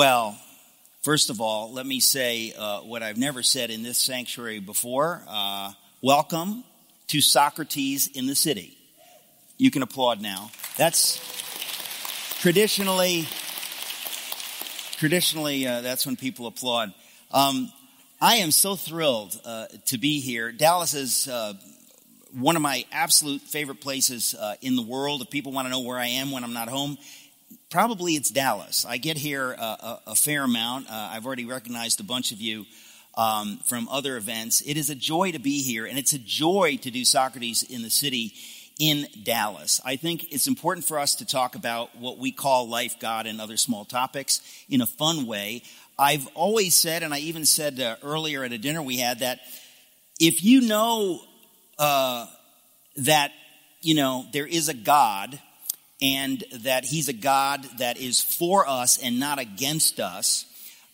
Well, first of all, let me say uh, what I've never said in this sanctuary before. Uh, welcome to Socrates in the City. You can applaud now. That's traditionally, traditionally, uh, that's when people applaud. Um, I am so thrilled uh, to be here. Dallas is uh, one of my absolute favorite places uh, in the world. If people want to know where I am when I'm not home, probably it's Dallas. I get here uh, a, a, fair amount. Uh, I've already recognized a bunch of you um, from other events. It is a joy to be here, and it's a joy to do Socrates in the city in Dallas. I think it's important for us to talk about what we call life, God, and other small topics in a fun way. I've always said, and I even said uh, earlier at a dinner we had, that if you know uh, that, you know, there is a God, and that he's a God that is for us and not against us,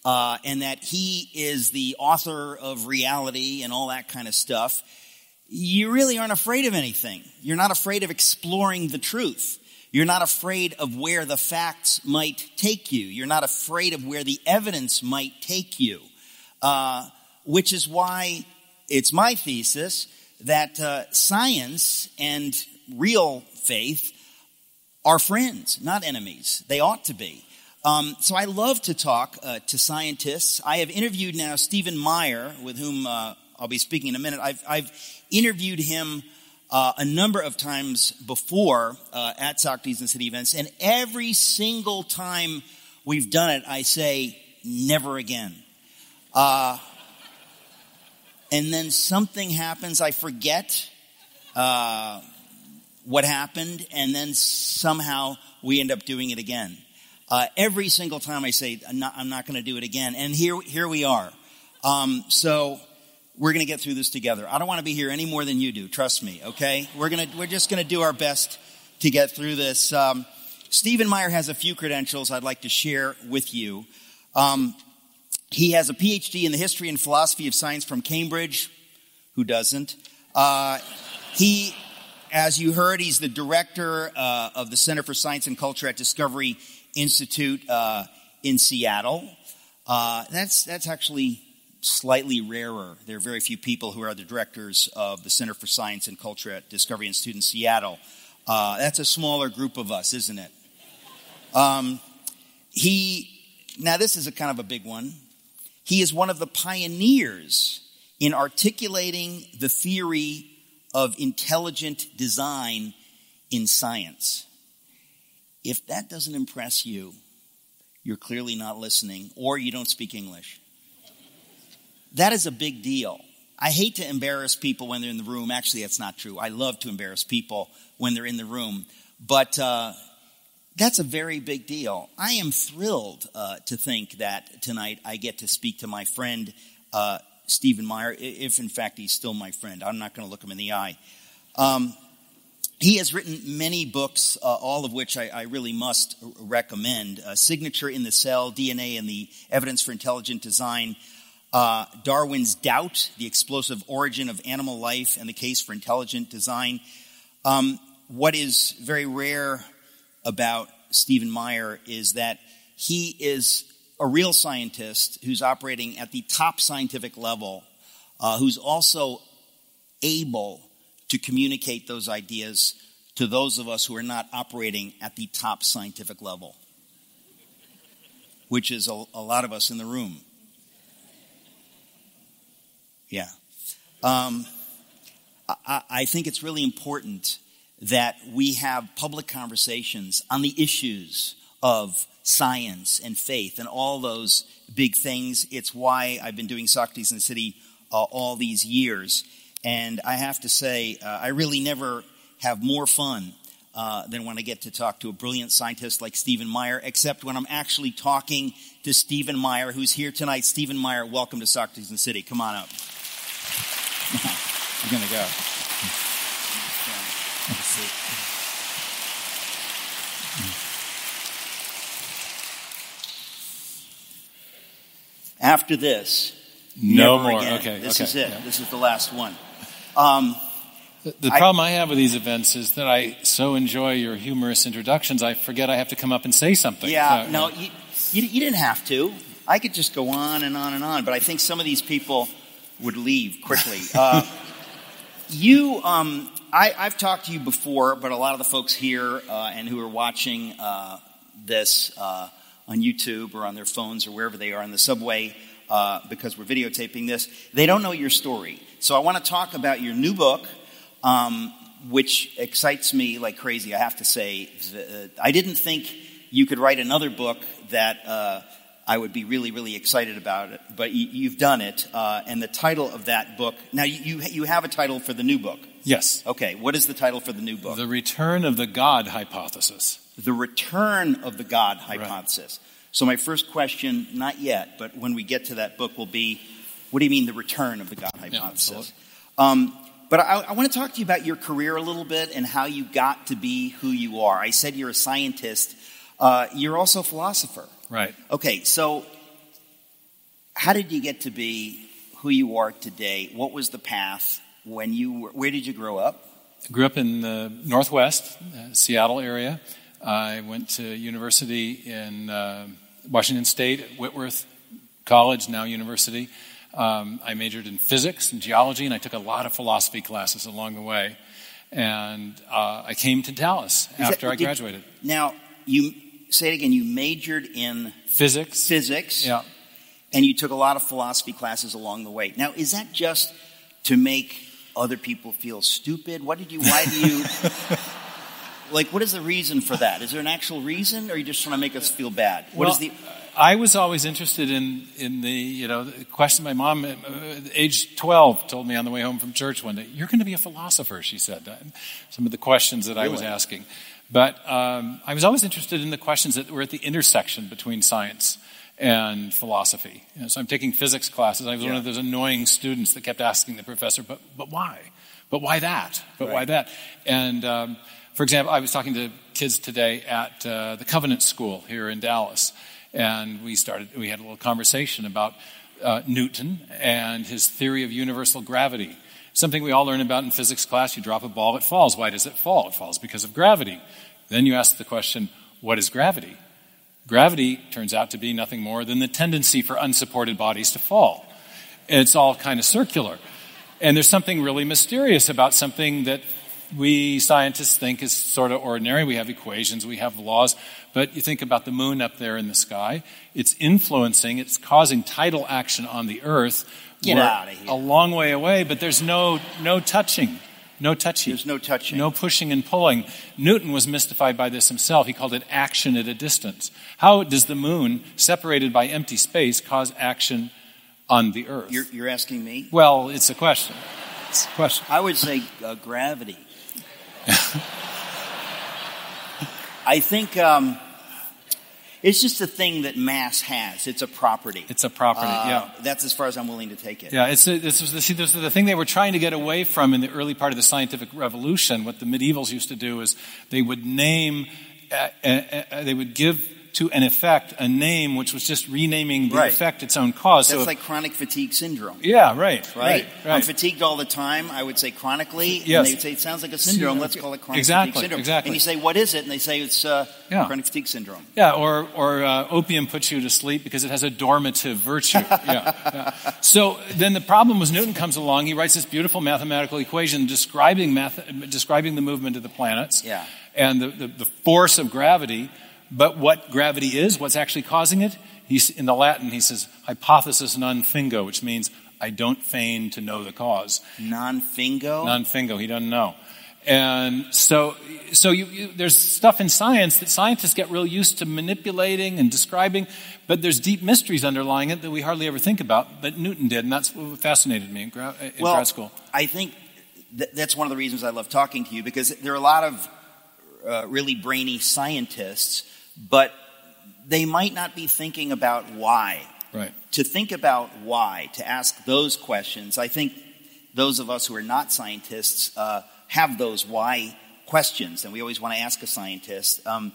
uh, and that he is the author of reality and all that kind of stuff, you really aren't afraid of anything. You're not afraid of exploring the truth. You're not afraid of where the facts might take you. You're not afraid of where the evidence might take you. Uh, which is why it's my thesis that uh, science and real faith are friends, not enemies. They ought to be. Um, so I love to talk uh, to scientists. I have interviewed now Stephen Meyer, with whom uh, I'll be speaking in a minute. I've, I've interviewed him uh, a number of times before uh, at Socrates and City events, and every single time we've done it, I say, never again. Uh, and then something happens, I forget uh, what happened, and then somehow we end up doing it again. Uh, every single time I say, I'm not, not going to do it again. And here, here we are. Um, so we're going to get through this together. I don't want to be here any more than you do. Trust me. Okay. We're going to, we're just going to do our best to get through this. Um, Stephen Meyer has a few credentials I'd like to share with you. Um, he has a PhD in the history and philosophy of science from Cambridge. Who doesn't? Uh, he, as you heard, he's the director uh, of the Center for Science and Culture at Discovery Institute uh, in Seattle. Uh, that's that's actually slightly rarer. There are very few people who are the directors of the Center for Science and Culture at Discovery Institute in Seattle. Uh, that's a smaller group of us, isn't it? Um, he now this is a kind of a big one. He is one of the pioneers in articulating the theory of intelligent design in science. If that doesn't impress you, you're clearly not listening or you don't speak English. That is a big deal. I hate to embarrass people when they're in the room. Actually, that's not true. I love to embarrass people when they're in the room. But uh, that's a very big deal. I am thrilled uh, to think that tonight I get to speak to my friend uh, Stephen Meyer, if in fact he's still my friend. I'm not going to look him in the eye. Um, he has written many books, uh, all of which I, I really must recommend. Uh, Signature in the Cell, DNA and the Evidence for Intelligent Design, uh, Darwin's Doubt, The Explosive Origin of Animal Life and the Case for Intelligent Design. Um, what is very rare about Stephen Meyer is that he is a real scientist who's operating at the top scientific level, uh, who's also able to communicate those ideas to those of us who are not operating at the top scientific level, which is a, a lot of us in the room. Yeah. Um, I, I think it's really important that we have public conversations on the issues of science and faith and all those big things. It's why I've been doing Socrates in the City uh, all these years. And I have to say, uh, I really never have more fun uh, than when I get to talk to a brilliant scientist like Stephen Meyer, except when I'm actually talking to Stephen Meyer, who's here tonight. Stephen Meyer, welcome to Socrates in the City. Come on up. I'm going to go. After this, no more. Again. Okay, this okay. is it. Yeah. This is the last one. Um, the, the problem I, I have with these events is that I so enjoy your humorous introductions, I forget I have to come up and say something. Yeah, so, no, you, You, you didn't have to. I could just go on and on and on, but I think some of these people would leave quickly. Uh, you, um, I, have talked to you before, but a lot of the folks here uh, and who are watching uh, this uh, on YouTube or on their phones or wherever they are in the subway, uh, because we're videotaping this, they don't know your story. So I want to talk about your new book, um, which excites me like crazy. I have to say, I didn't think you could write another book that uh, I would be really, really excited about it. But you, have done it, uh, and the title of that book. Now, you you have a title for the new book. Yes. Okay. What is the title for the new book? The Return of the God Hypothesis. The Return of the God Hypothesis. Right. So my first question, not yet, but when we get to that book, will be, what do you mean the return of the God Hypothesis? Yeah, um, but I, I want to talk to you about your career a little bit and how you got to be who you are. I said you're a scientist. Uh, you're also a philosopher. Right. Okay, so how did you get to be who you are today? What was the path when you were, where did you grow up? I grew up in the Northwest, uh, Seattle area. I went to university in uh, Washington State at Whitworth College, now university. Um, I majored in physics and geology, and I took a lot of philosophy classes along the way. And uh, I came to Dallas Is after that, I graduated. Did, now, you say it again. You majored in physics. Physics. Yeah. And you took a lot of philosophy classes along the way. Now, is that just to make other people feel stupid? What did you? Why do you? like, what is the reason for that? Is there an actual reason, or are you just trying to make us feel bad? What well, is the? I was always interested in in the you know the question. My mom, uh, age twelve, told me on the way home from church one day, "You're going to be a philosopher." She said some of the questions that really? I was asking. But um, I was always interested in the questions that were at the intersection between science and philosophy. You know, so I'm taking physics classes. I was yeah. one of those annoying students that kept asking the professor, "But but why? But why that? But right. why that?" And um, for example, I was talking to kids today at uh, the Covenant School here in Dallas, and we started. We had a little conversation about uh, Newton and his theory of universal gravity something we all learn about in physics class. You drop a ball, it falls. Why does it fall? It falls because of gravity. Then you ask the question, what is gravity? Gravity turns out to be nothing more than the tendency for unsupported bodies to fall. It's all kind of circular. And there's something really mysterious about something that we scientists think is sort of ordinary. We have equations, we have laws, but you think about the moon up there in the sky. It's influencing, it's causing tidal action on the earth Get out of here. A long way away, but there's no, no touching. No touching. There's no touching. No pushing and pulling. Newton was mystified by this himself. He called it action at a distance. How does the moon, separated by empty space, cause action on the earth? You're, you're asking me? Well, it's a question. It's a question. I would say uh, gravity. I think um, it's just a thing that mass has. It's a property. It's a property. Uh, yeah. That's as far as I'm willing to take it. Yeah. It's a, this was the, see, this was the thing they were trying to get away from in the early part of the scientific revolution. What the medievals used to do is they would name, uh, uh, uh they would give to an effect a name which was just renaming the right. effect its own cause. That's so like chronic fatigue syndrome. Yeah, right, right, right, right. I'm fatigued all the time. I would say chronically, yes. and they would say it sounds like a syndrome. Let's call it chronic exactly, fatigue syndrome. Exactly. And you say, what is it? And they say it's uh, yeah. chronic fatigue syndrome. Yeah, or or uh, opium puts you to sleep because it has a dormitive virtue. yeah, yeah. So then the problem was Newton comes along. He writes this beautiful mathematical equation describing math, describing the movement of the planets. Yeah. And the, the, the force of gravity but what gravity is, what's actually causing it, he's, in the Latin, he says, hypothesis non fingo, which means I don't feign to know the cause. Non fingo? Non fingo, he doesn't know. And so, so you, you, there's stuff in science that scientists get real used to manipulating and describing, but there's deep mysteries underlying it that we hardly ever think about. But Newton did, and that's what fascinated me in, gra- in well, grad school. I think th- that's one of the reasons I love talking to you because there are a lot of uh, really brainy scientists but they might not be thinking about why. Right. To think about why, to ask those questions, I think those of us who are not scientists uh, have those why questions, and we always want to ask a scientist. Um,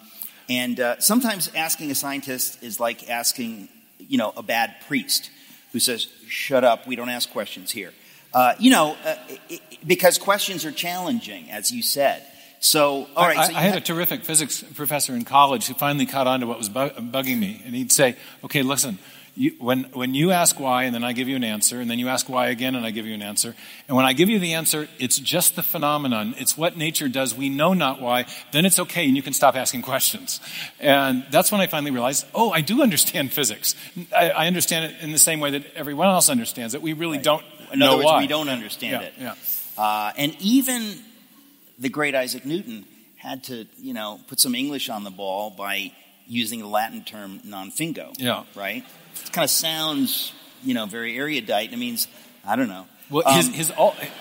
and uh, sometimes asking a scientist is like asking, you know, a bad priest who says, "Shut up, we don't ask questions here." Uh, you know, uh, it, because questions are challenging, as you said. So, all right. I, so I had a terrific physics professor in college who finally caught on to what was bu- bugging me. And he'd say, okay, listen, you, when, when you ask why and then I give you an answer, and then you ask why again and I give you an answer, and when I give you the answer, it's just the phenomenon. It's what nature does. We know not why. Then it's okay and you can stop asking questions. And that's when I finally realized, oh, I do understand physics. I, I understand it in the same way that everyone else understands it. We really Right. don't In know other words, why. we don't understand Yeah, it. yeah. Uh, and even the great Isaac Newton had to, you know, put some English on the ball by using the Latin term non fingo. Yeah. Right? It kind of sounds, you know, very erudite. and It means, I don't know. Well, Um, his, his,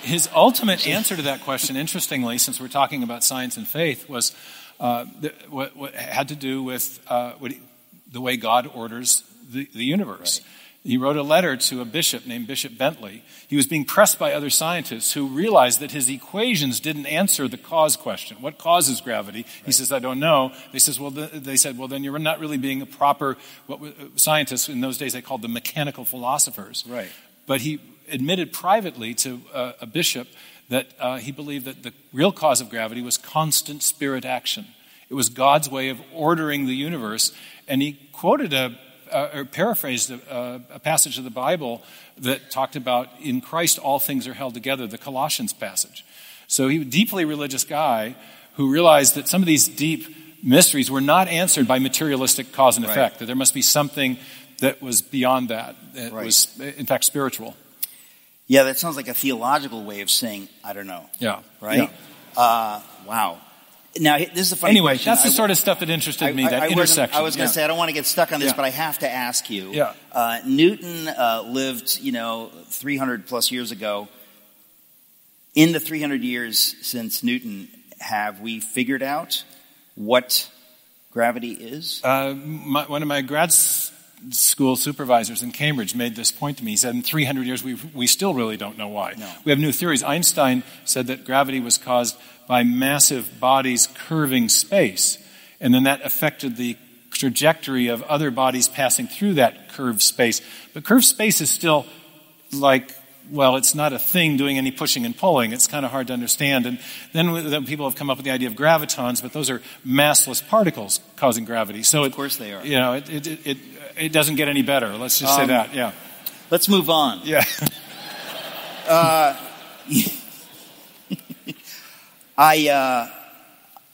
his ultimate answer to that question, interestingly, since we're talking about science and faith, was uh, the, what, what had to do with uh, what he, the way God orders the, the universe. He wrote a letter to a bishop named Bishop Bentley. He was being pressed by other scientists who realized that his equations didn't answer the cause question. What causes gravity? He says, I don't know. They, says, well, th- they said, well, then you're not really being a proper, what w- scientists in those days they called the mechanical philosophers. Right. But he admitted privately to uh, a bishop that uh, he believed that the real cause of gravity was constant spirit action. It was God's way of ordering the universe. And he quoted a, uh, or paraphrased a, a passage of the Bible that talked about in Christ all things are held together, the Colossians passage. So he was a deeply religious guy who realized that some of these deep mysteries were not answered by materialistic cause and Right. effect, that there must be something that was beyond that, that Right. was, in fact, spiritual. yeah, that sounds like a theological way of saying, I don't know. Yeah. Right? Uh, wow. Now, this is a funny Anyway, question. that's the I- sort of stuff that interested me, that wasn't- intersection. I was going to Yeah. say I don't want to get stuck on this, Yeah. but I have to ask you. Yeah. Uh, Newton uh, lived, you know, 300 plus years ago. In the 300 years since Newton, have we figured out what gravity is? Uh, my, one of my grad school supervisors in Cambridge made this point to me. He said, in 300 years, we, we still really don't know why. No. We have new theories. Einstein said that gravity was caused by massive bodies curving space, and then that affected the trajectory of other bodies passing through that curved space. But curved space is still like well, it's not a thing doing any pushing and pulling. It's kind of hard to understand. And then, then people have come up with the idea of gravitons, but those are massless particles causing gravity. So, Of it, course they are. You know, it it, it, it doesn't get any better. Let's just say Um, that. Yeah. Let's move on. Yeah. I, uh,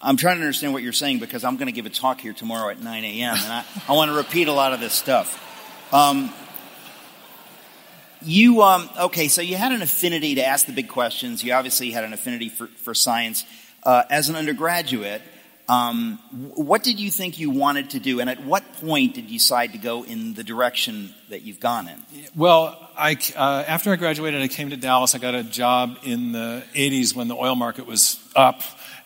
I'm trying to understand what you're saying because I'm going to give a talk here tomorrow at 9 a.m. and I, I want to repeat a lot of this stuff. Um, you, um, okay, so you had an affinity to ask the big questions. You obviously had an affinity for, for science. Uh, as an undergraduate, um, what did you think you wanted to do, and at what point did you decide to go in the direction that you've gone in? Well, I, uh, after I graduated, I came to Dallas. I got a job in the 80s when the oil market was up,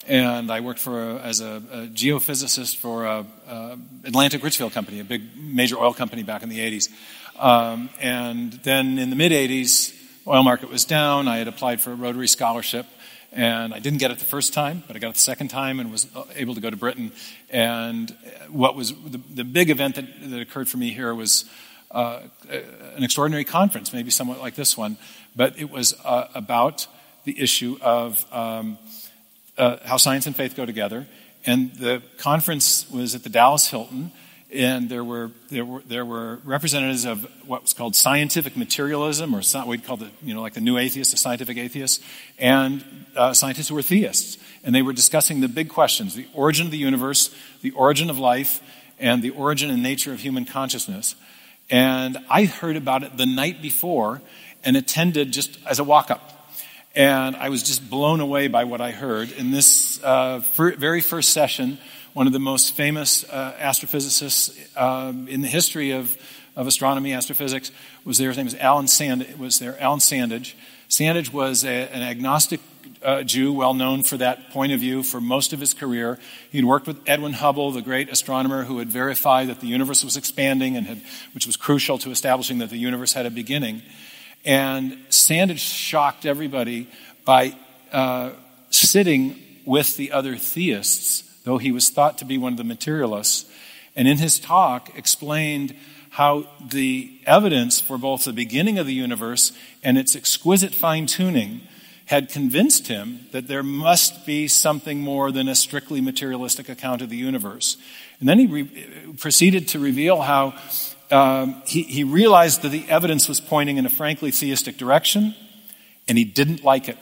and I worked for a, as a, a geophysicist for a, a Atlantic Richfield Company, a big major oil company back in the 80s. Um, and then in the mid 80s, oil market was down. I had applied for a Rotary scholarship, and I didn't get it the first time, but I got it the second time and was able to go to Britain. And what was the, the big event that, that occurred for me here was uh, an extraordinary conference, maybe somewhat like this one, but it was uh, about the issue of um, uh, how science and faith go together. And the conference was at the Dallas Hilton, and there were there were there were representatives of what was called scientific materialism, or we'd call the you know like the new atheists, the scientific atheists, and uh, scientists who were theists, and they were discussing the big questions: the origin of the universe, the origin of life, and the origin and nature of human consciousness. And I heard about it the night before and attended just as a walk up. And I was just blown away by what I heard. In this uh, very first session, one of the most famous uh, astrophysicists um, in the history of, of astronomy, astrophysics, was there. His name was Alan Sand- was there. Alan Sandage. Sandage was a, an agnostic uh, Jew, well known for that point of view for most of his career. He'd worked with Edwin Hubble, the great astronomer who had verified that the universe was expanding and had, which was crucial to establishing that the universe had a beginning. And Sandage shocked everybody by uh, sitting with the other theists, though he was thought to be one of the materialists. And in his talk, explained how the evidence for both the beginning of the universe and its exquisite fine tuning had convinced him that there must be something more than a strictly materialistic account of the universe. And then he re- proceeded to reveal how um, he, he realized that the evidence was pointing in a frankly theistic direction, and he didn't like it.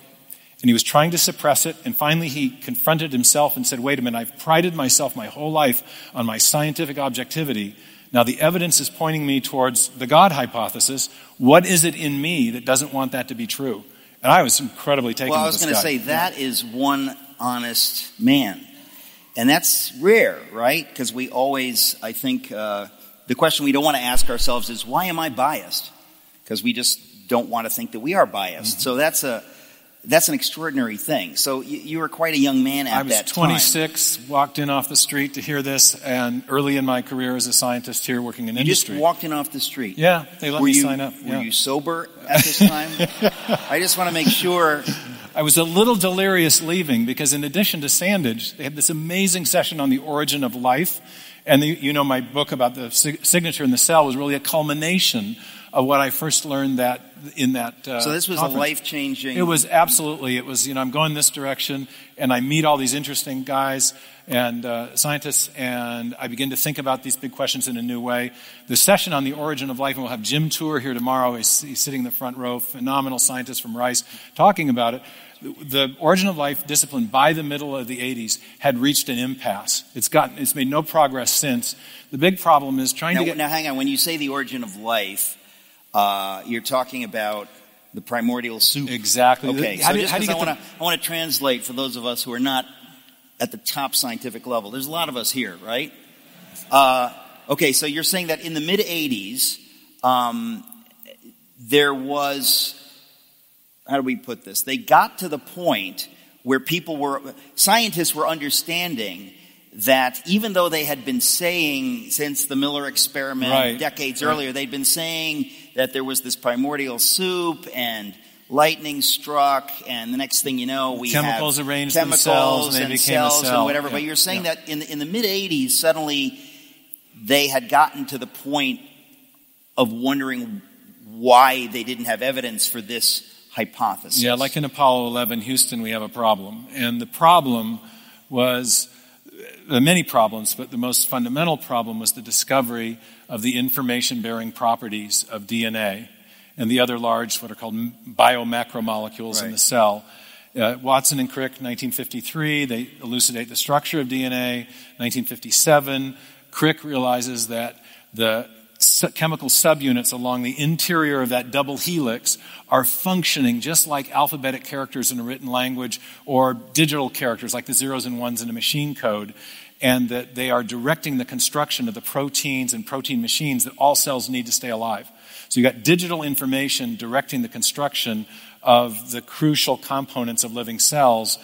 And he was trying to suppress it, and finally he confronted himself and said, Wait a minute, I've prided myself my whole life on my scientific objectivity. Now the evidence is pointing me towards the God hypothesis. What is it in me that doesn't want that to be true? And I was incredibly taken Well, I was going to say, that is one honest man. And that's rare, right? Because we always, I think, uh, the question we don't want to ask ourselves is, why am I biased? Because we just don't want to think that we are biased. Mm-hmm. So that's a, that's an extraordinary thing. So you, you, were quite a young man at that time. I was 26, time. walked in off the street to hear this, and early in my career as a scientist here working in you industry. just walked in off the street? Yeah, they let were me you, sign up. Were yeah. you sober at this time? I just want to make sure. I was a little delirious leaving because in addition to Sandage, they had this amazing session on the origin of life. And the, you know, my book about the signature in the cell was really a culmination of what I first learned that in that. Uh, so this was conference. a life changing. It was absolutely. It was you know I'm going this direction, and I meet all these interesting guys and uh, scientists, and I begin to think about these big questions in a new way. The session on the origin of life, and we'll have Jim Tour here tomorrow. He's, he's sitting in the front row, phenomenal scientist from Rice, talking about it. The origin of life discipline by the middle of the 80s had reached an impasse. It's gotten, it's made no progress since. The big problem is trying now, to get. Now, hang on. When you say the origin of life, uh, you're talking about the primordial soup. Exactly. Okay. How so do, how do you I want to I want to translate for those of us who are not at the top scientific level. There's a lot of us here, right? Uh, okay. So you're saying that in the mid '80s, um, there was how do we put this? They got to the point where people were scientists were understanding that even though they had been saying since the Miller experiment right. decades right. earlier, they'd been saying that there was this primordial soup and lightning struck, and the next thing you know, we chemicals arranged chemicals themselves and, and cells and whatever. Yeah. But you're saying yeah. that in the, in the mid '80s, suddenly they had gotten to the point of wondering why they didn't have evidence for this hypothesis. Yeah, like in Apollo 11, Houston, we have a problem, and the problem was the many problems, but the most fundamental problem was the discovery of the information bearing properties of DNA and the other large, what are called biomacromolecules right. in the cell. Uh, Watson and Crick, 1953, they elucidate the structure of DNA. 1957, Crick realizes that the chemical subunits along the interior of that double helix are functioning just like alphabetic characters in a written language or digital characters like the zeros and ones in a machine code and that they are directing the construction of the proteins and protein machines that all cells need to stay alive. So you've got digital information directing the construction of the crucial components of living cells.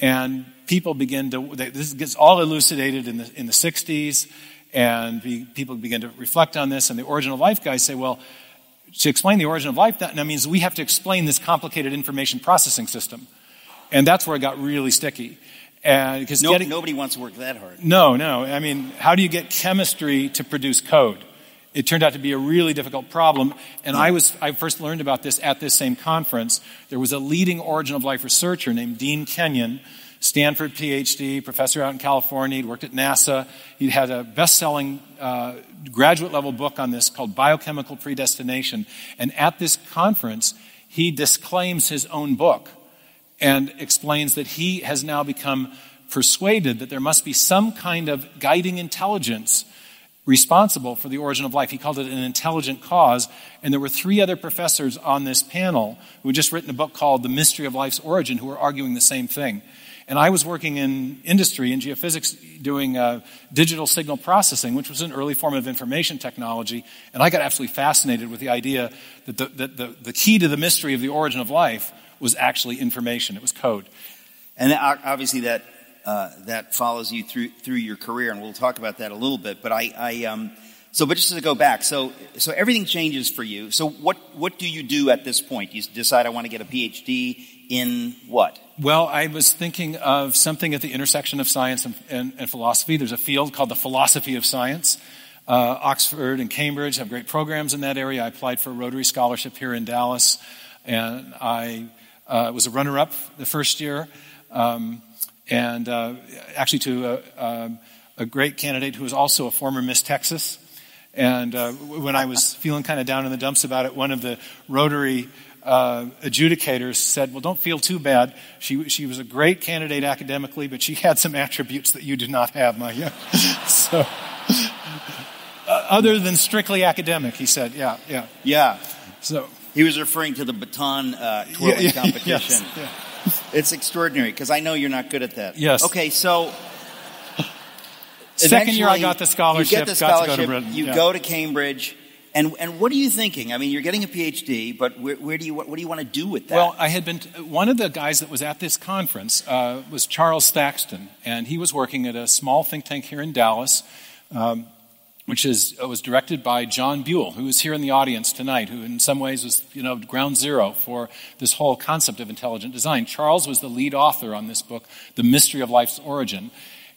And people begin to, this gets all elucidated in the, in the 60s, and people begin to reflect on this. And the origin of life guys say, well, to explain the origin of life, that means we have to explain this complicated information processing system. And that's where it got really sticky. Because no, getting, nobody wants to work that hard. No, no. I mean, how do you get chemistry to produce code? It turned out to be a really difficult problem. And I was, I first learned about this at this same conference. There was a leading origin of life researcher named Dean Kenyon, Stanford PhD, professor out in California. He'd worked at NASA. He'd had a best-selling uh, graduate level book on this called Biochemical Predestination. And at this conference, he disclaims his own book and explains that he has now become persuaded that there must be some kind of guiding intelligence responsible for the origin of life. He called it an intelligent cause. And there were three other professors on this panel who had just written a book called The Mystery of Life's Origin who were arguing the same thing. And I was working in industry, in geophysics, doing uh, digital signal processing, which was an early form of information technology. And I got absolutely fascinated with the idea that the, that the, the key to the mystery of the origin of life was actually information. It was code. And obviously that uh, that follows you through through your career, and we'll talk about that a little bit. But I, I um, so but just to go back, so so everything changes for you. So what what do you do at this point? You decide I want to get a PhD in what? Well, I was thinking of something at the intersection of science and, and, and philosophy. There's a field called the philosophy of science. Uh, Oxford and Cambridge have great programs in that area. I applied for a Rotary Scholarship here in Dallas, and I uh, was a runner-up the first year, um, and uh, actually to a, um, a, great candidate who was also a former Miss Texas. And uh, when I was feeling kind of down in the dumps about it, one of the Rotary uh, adjudicators said, "Well, don't feel too bad. She she was a great candidate academically, but she had some attributes that you did not have, my young. so, uh, other than strictly academic, he said, "Yeah, yeah, yeah." So he was referring to the baton uh, twirling yeah, yeah, competition. Yes, yeah. It's extraordinary because I know you're not good at that. Yes. Okay, so. Second year I got the scholarship. You get the scholarship. Go you go to Cambridge. And, and what are you thinking? I mean, you're getting a PhD, but where, where do you, what, what, do you want to do with that? Well, I had been, one of the guys that was at this conference uh, was Charles Thaxton, and he was working at a small think tank here in Dallas, um, which is, uh, was directed by Jon Buell, who is here in the audience tonight, who in some ways was, you know, ground zero for this whole concept of intelligent design. Charles was the lead author on this book, The Mystery of Life's Origin.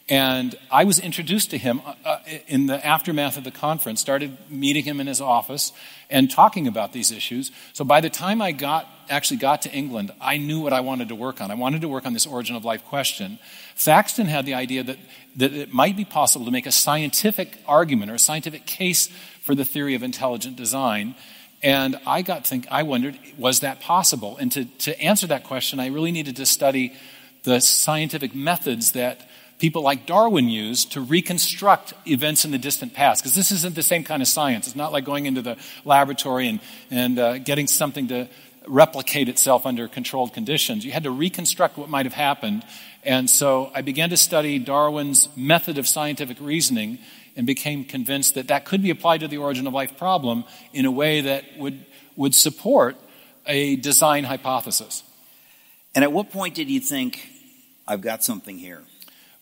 And I was introduced to him uh, uh, in the aftermath of the conference, started meeting him in his office and talking about these issues. So by the time I got, actually got to England, I knew what I wanted to work on. I wanted to work on this origin of life question. Thaxton had the idea that, that it might be possible to make a scientific argument or a scientific case for the theory of intelligent design. And I got think, I wondered, was that possible? And to, to answer that question, I really needed to study the scientific methods that people like Darwin used to reconstruct events in the distant past. Because this isn't the same kind of science. It's not like going into the laboratory and, and uh, getting something to replicate itself under controlled conditions. You had to reconstruct what might have happened. And so I began to study Darwin's method of scientific reasoning and became convinced that that could be applied to the origin of life problem in a way that would, would support a design hypothesis. And at what point did you think, I've got something here?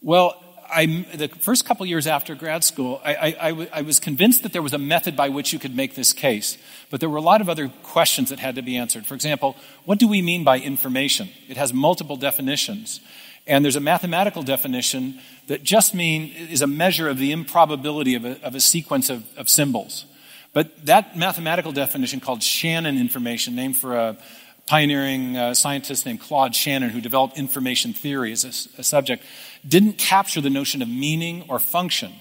Well, I, the first couple years after grad school, I, was convinced that there was a method by which you could make this case. But there were a lot of other questions that had to be answered. For example, what do we mean by information? It has multiple definitions. And there's a mathematical definition that just mean is a measure of the improbability of a, of a sequence of, of symbols. But that mathematical definition called Shannon information, named for a, pioneering uh, scientist named Claude Shannon, who developed information theory as a, a, subject, didn't capture the notion of meaning or function.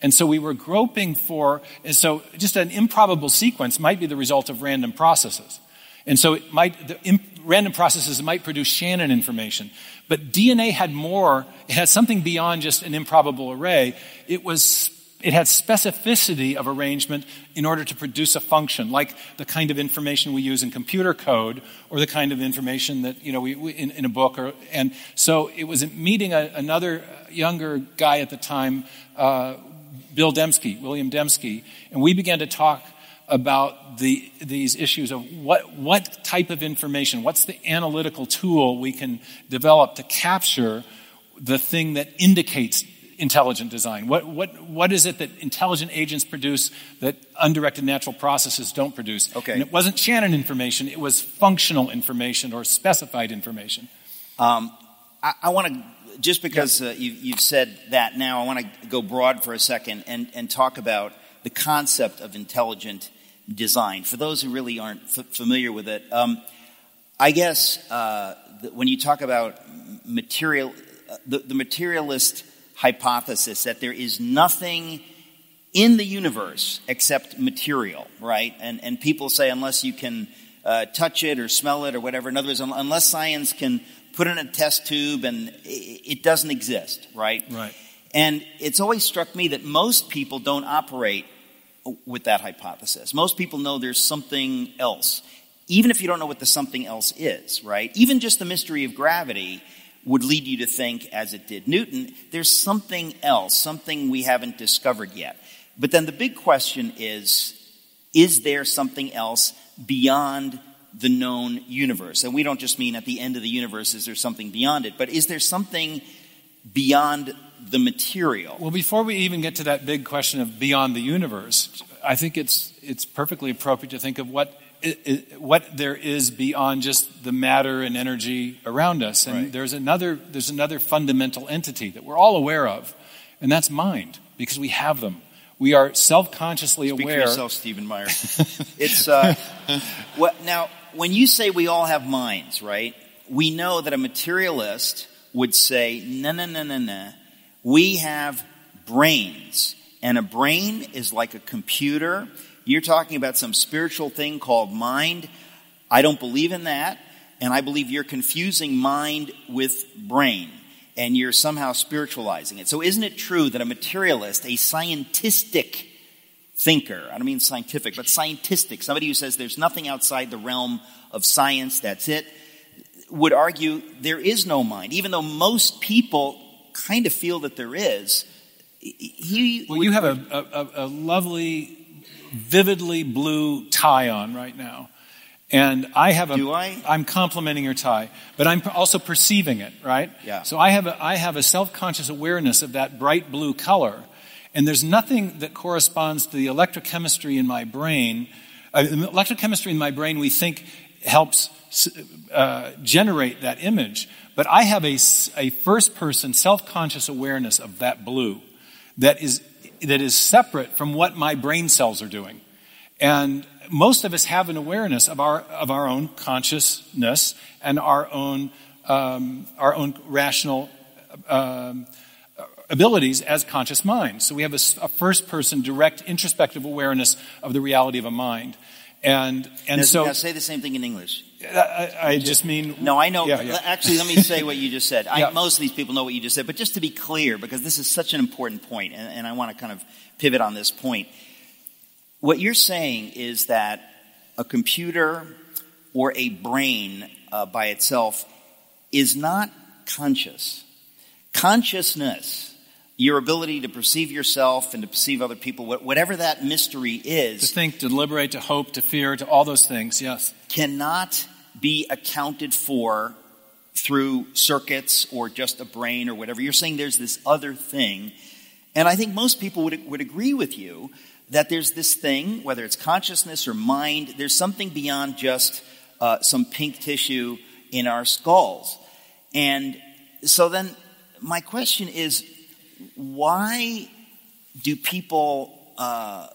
And so we were groping for, and so just an improbable sequence might be the result of random processes. And so it might, the imp, random processes might produce Shannon information. But DNA had more, it had something beyond just an improbable array. It was it had specificity of arrangement in order to produce a function, like the kind of information we use in computer code or the kind of information that, you know, we, we in, in, a book. Or, and so it was meeting a, another younger guy at the time, uh, Bill Dembski, William Dembski, and we began to talk about the, these issues of what, what type of information, what's the analytical tool we can develop to capture the thing that indicates intelligent design? What, what, what is it that intelligent agents produce that undirected natural processes don't produce? Okay. And it wasn't Shannon information, it was functional information or specified information. Um, I, I want to, just because uh, you, have said that now, I want to go broad for a second and, and talk about the concept of intelligent design. For those who really aren't f- familiar with it, um, I guess uh, when you talk about material, uh, the, the materialist hypothesis that there is nothing in the universe except material, right? And, and people say unless you can uh, touch it or smell it or whatever, in other words, unless science can put it in a test tube and it doesn't exist, right? Right. And it's always struck me that most people don't operate with that hypothesis. Most people know there's something else, even if you don't know what the something else is, right? Even just the mystery of gravity would lead you to think, as it did Newton, there's something else, something we haven't discovered yet. But then the big question is, is there something else beyond the known universe? And we don't just mean at the end of the universe is there something beyond it, but is there something beyond the material? Well, before we even get to that big question of beyond the universe, I think it's, it's perfectly appropriate to think of what what there is beyond just the matter and energy around us. And right. there's another there's another fundamental entity that we're all aware of, and that's mind, because we have them. We are self-consciously Speak aware. For yourself, Stephen Meyer. it's uh, what now. When you say we all have minds, right? we know that a materialist would say, no, no, no, no, no. We have brains, and a brain is like a computer. You're talking about some spiritual thing called mind. I don't believe in that, and I believe you're confusing mind with brain, and you're somehow spiritualizing it. So, isn't it true that a materialist, a scientistic thinker, I don't mean scientific, but scientistic, somebody who says there's nothing outside the realm of science, that's it, would argue there is no mind, even though most people kind of feel that there is. He well, you have a, a, a lovely, vividly blue tie on right now. And I have a, Do I? I'm complimenting your tie, but I'm also perceiving it, right? Yeah. So I have a, I have a self-conscious awareness of that bright blue color. And there's nothing that corresponds to the electrochemistry in my brain. Uh, the electrochemistry in my brain we think helps uh, generate that image. But I have a, a first person self conscious awareness of that blue that is, that is separate from what my brain cells are doing. And most of us have an awareness of our, of our own consciousness and our own, um, our own rational um, abilities as conscious minds. So we have a, a first person direct introspective awareness of the reality of a mind. And, and now, so. Now say the same thing in English. I, I just mean. No, I know. Yeah, yeah. Actually, let me say what you just said. I, yeah. Most of these people know what you just said, but just to be clear, because this is such an important point, and, and I want to kind of pivot on this point. What you're saying is that a computer or a brain uh, by itself is not conscious. Consciousness your ability to perceive yourself and to perceive other people, whatever that mystery is. To think, to deliberate, to hope, to fear, to all those things, yes. Cannot be accounted for through circuits or just a brain or whatever. You're saying there's this other thing. And I think most people would, would agree with you that there's this thing, whether it's consciousness or mind, there's something beyond just uh, some pink tissue in our skulls. And so then my question is, why do people uh,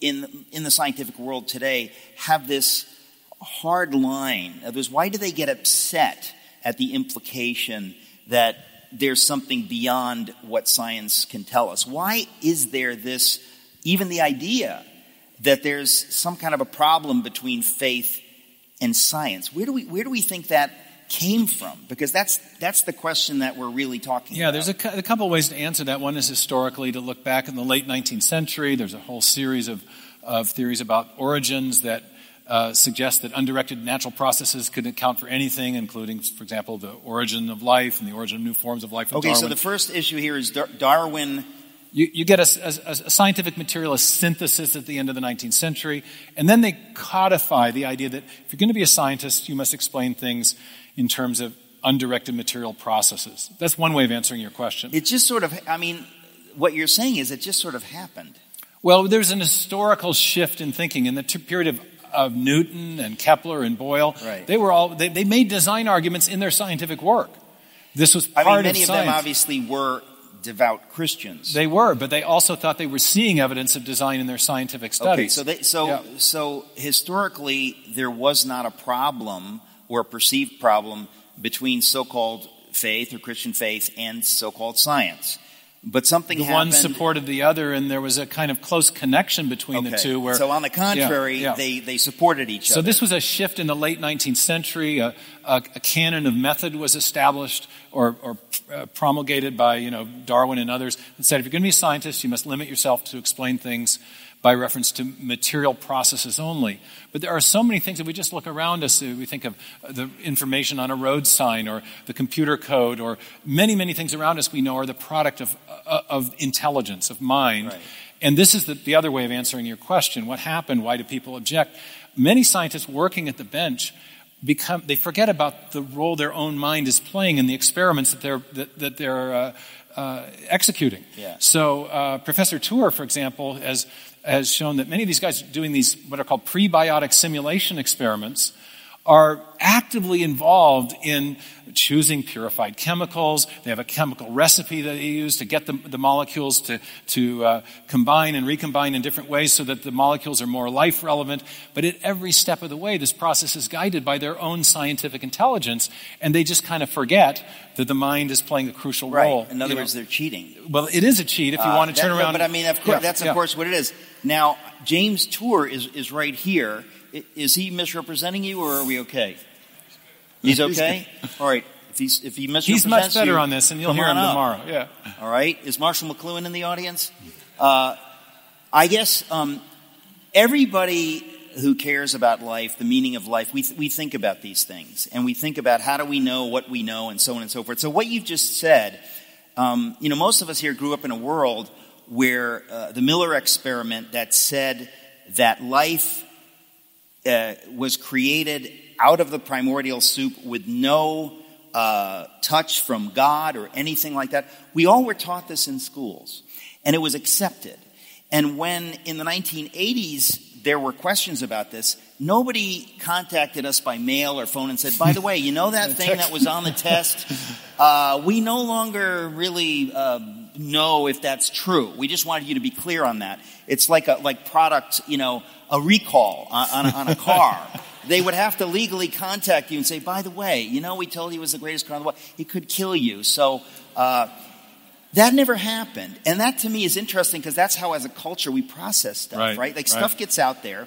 in in the scientific world today have this hard line? Others, why do they get upset at the implication that there's something beyond what science can tell us? Why is there this, even the idea that there's some kind of a problem between faith and science? Where do we where do we think that came from? Because that's, that's the question that we're really talking yeah, about. there's a, a, couple of ways to answer that. One is historically to look back in the late 19th century. There's a whole series of, of theories about origins that uh, suggest that undirected natural processes could account for anything, including, for example, the origin of life and the origin of new forms of life. Okay, Darwin. so the first issue here is Darwin you, you, get a, a, a, scientific materialist synthesis at the end of the 19th century, and then they codify the idea that if you're going to be a scientist, you must explain things in terms of undirected material processes? That's one way of answering your question. It just sort of, I mean, what you're saying is it just sort of happened. Well, there's an historical shift in thinking. In the period of, of Newton and Kepler and Boyle, right. they were all, they, they, made design arguments in their scientific work. This was part I mean, many of, of them obviously were devout Christians. They were, but they also thought they were seeing evidence of design in their scientific studies. Okay, so they, so yeah. so historically there was not a problem or a perceived problem between so-called faith or Christian faith and so-called science. But something the happened. one supported the other, and there was a kind of close connection between okay. the two. Where, so, on the contrary, yeah, yeah. they they supported each so other. So this was a shift in the late 19th century. A, a, a canon of method was established or, or uh, promulgated by you know Darwin and others and said if you're going to be a scientist, you must limit yourself to explain things by reference to material processes only. But there are so many things that we just look around us. We think of the information on a road sign or the computer code or many, many things around us we know are the product of, uh, of intelligence, of mind. Right. And this is the, the other way of answering your question. What happened? Why do people object? Many scientists working at the bench become, they forget about the role their own mind is playing in the experiments that they're, that, that they're uh, uh, executing. Yeah. So uh, Professor Tour, for example, has has shown that many of these guys are doing these what are called prebiotic simulation experiments are actively involved in choosing purified chemicals. They have a chemical recipe that they use to get the, the molecules to, to uh, combine and recombine in different ways so that the molecules are more life relevant. But at every step of the way, this process is guided by their own scientific intelligence, and they just kind of forget that the mind is playing a crucial right. role. In other words, know. they're cheating. Well, it is a cheat if you uh, want to turn around. No, but I mean, of course, yeah, that's of yeah. course what it is. Now, James Tour is, is right here. Is he misrepresenting you, or are we okay? He's okay. All right. If he's if he misrepresents he's much better you, on this, and you'll hear him up. tomorrow. Yeah. All right. Is Marshall McLuhan in the audience? Uh, I guess um, everybody who cares about life, the meaning of life, we, th- we think about these things. And we think about how do we know what we know and so on and so forth. So, what you've just said, um, you know, most of us here grew up in a world where uh, the Miller experiment that said that life uh, was created out of the primordial soup with no uh, touch from God or anything like that. We all were taught this in schools, and it was accepted. And when in the 1980s there were questions about this, nobody contacted us by mail or phone and said, by the way, you know that thing that was on the test? Uh, we no longer really uh, know if that's true. We just wanted you to be clear on that. It's like a like product, you know, a recall on, on, on a car. they would have to legally contact you and say, by the way, you know, we told you he was the greatest car in the world. He could kill you. So, uh, that never happened. And that to me is interesting because that's how, as a culture, we process stuff, right? right? Like right. stuff gets out there.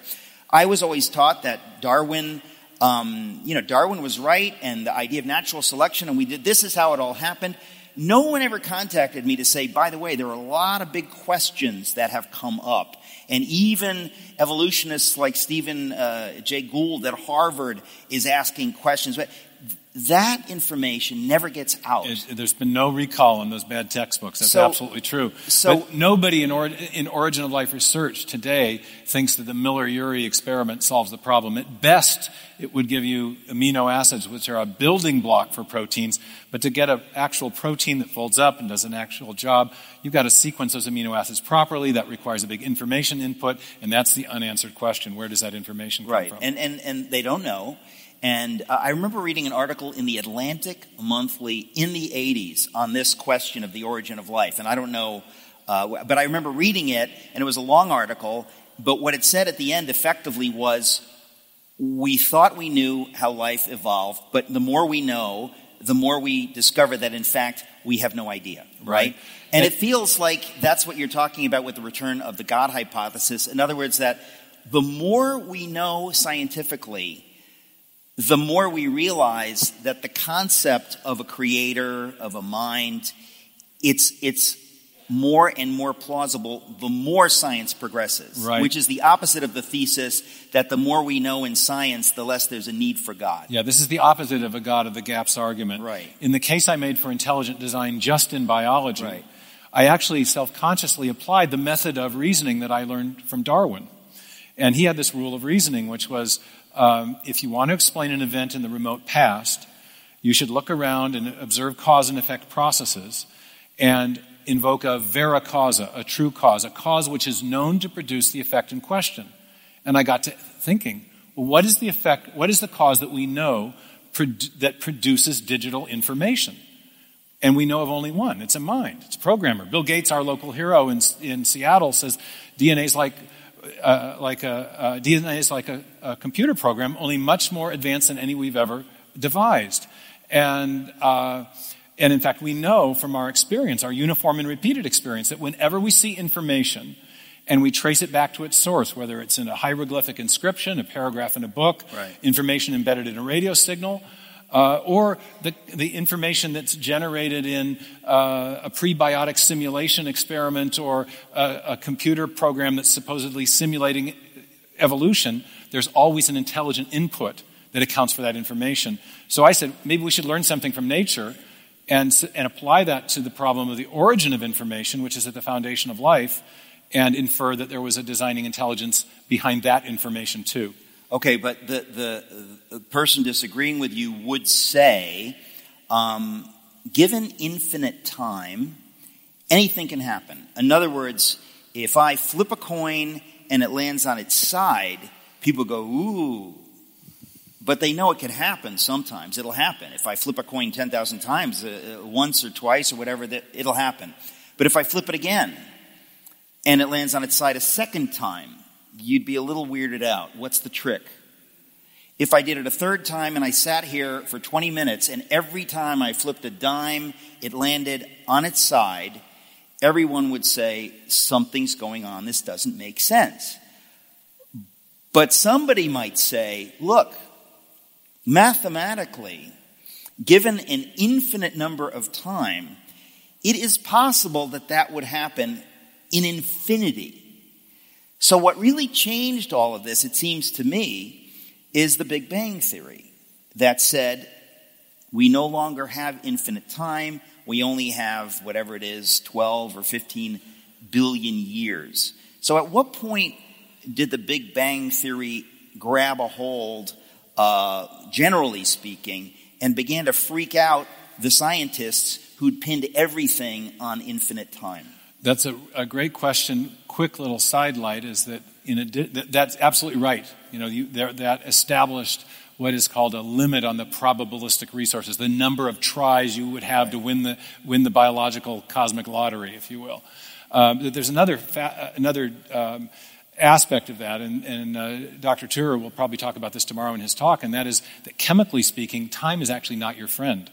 I was always taught that Darwin, um, you know, Darwin was right and the idea of natural selection, and we did this is how it all happened. No one ever contacted me to say, by the way, there are a lot of big questions that have come up. And even evolutionists like Stephen uh, Jay Gould at Harvard is asking questions. But that information never gets out. There's been no recall on those bad textbooks. That's so, absolutely true. So but nobody in, or, in origin of life research today thinks that the Miller-Urey experiment solves the problem. At best, it would give you amino acids, which are a building block for proteins. But to get an actual protein that folds up and does an actual job, you've got to sequence those amino acids properly. That requires a big information input, and that's the unanswered question: Where does that information come right. from? Right, and and and they don't know. And uh, I remember reading an article in the Atlantic Monthly in the 80s on this question of the origin of life. And I don't know, uh, but I remember reading it, and it was a long article. But what it said at the end effectively was we thought we knew how life evolved, but the more we know, the more we discover that in fact we have no idea, right? right. And it, it feels like that's what you're talking about with the return of the God hypothesis. In other words, that the more we know scientifically, the more we realize that the concept of a creator, of a mind, it's, it's more and more plausible the more science progresses. Right. Which is the opposite of the thesis that the more we know in science, the less there's a need for God. Yeah, this is the opposite of a God of the gaps argument. Right. In the case I made for intelligent design just in biology, right. I actually self consciously applied the method of reasoning that I learned from Darwin. And he had this rule of reasoning, which was um, if you want to explain an event in the remote past, you should look around and observe cause and effect processes and invoke a vera causa, a true cause, a cause which is known to produce the effect in question. And I got to thinking, well, what is the effect, what is the cause that we know that produces digital information? And we know of only one. It's a mind. It's a programmer. Bill Gates, our local hero in, in Seattle, says DNA is like uh, like a, uh, DNA is like a, a, computer program, only much more advanced than any we've ever devised. And, uh, and in fact, we know from our experience, our uniform and repeated experience, that whenever we see information and we trace it back to its source, whether it's in a hieroglyphic inscription, a paragraph in a book, right. information embedded in a radio signal, uh, or the, the information that's generated in uh, a prebiotic simulation experiment or a, a, computer program that's supposedly simulating evolution, there's always an intelligent input that accounts for that information. So I said, maybe we should learn something from nature and, and apply that to the problem of the origin of information, which is at the foundation of life, and infer that there was a designing intelligence behind that information too. Okay, but the, the, the person disagreeing with you would say, um, given infinite time, anything can happen. In other words, if I flip a coin and it lands on its side, people go, ooh. but they know it can happen sometimes. It'll happen. If I flip a coin 10,000 times, uh, uh, once or twice or whatever, that it'll happen. But if I flip it again and it lands on its side a second time, you'd be a little weirded out. What's the trick? If I did it a third time and I sat here for 20 minutes and every time I flipped a dime, it landed on its side, everyone would say, something's going on. This doesn't make sense. But somebody might say, look, mathematically, given an infinite number of time, it is possible that that would happen in infinity. So what really changed all of this, it seems to me, is the Big Bang Theory that said we no longer have infinite time. We only have whatever it is, 12 or 15 billion years. So at what point did the Big Bang Theory grab a hold, uh, generally speaking, and began to freak out the scientists who'd pinned everything on infinite time? That's a, a great question. Quick little sidelight is that in a, that's absolutely right. You know, you, that established what is called a limit on the probabilistic resources, the number of tries you would have to win the win the biological cosmic lottery, if you will. Um, there's another fa- another um, aspect of that, and, and uh, Dr. Tour will probably talk about this tomorrow in his talk, and that is that chemically speaking, time is actually not your friend.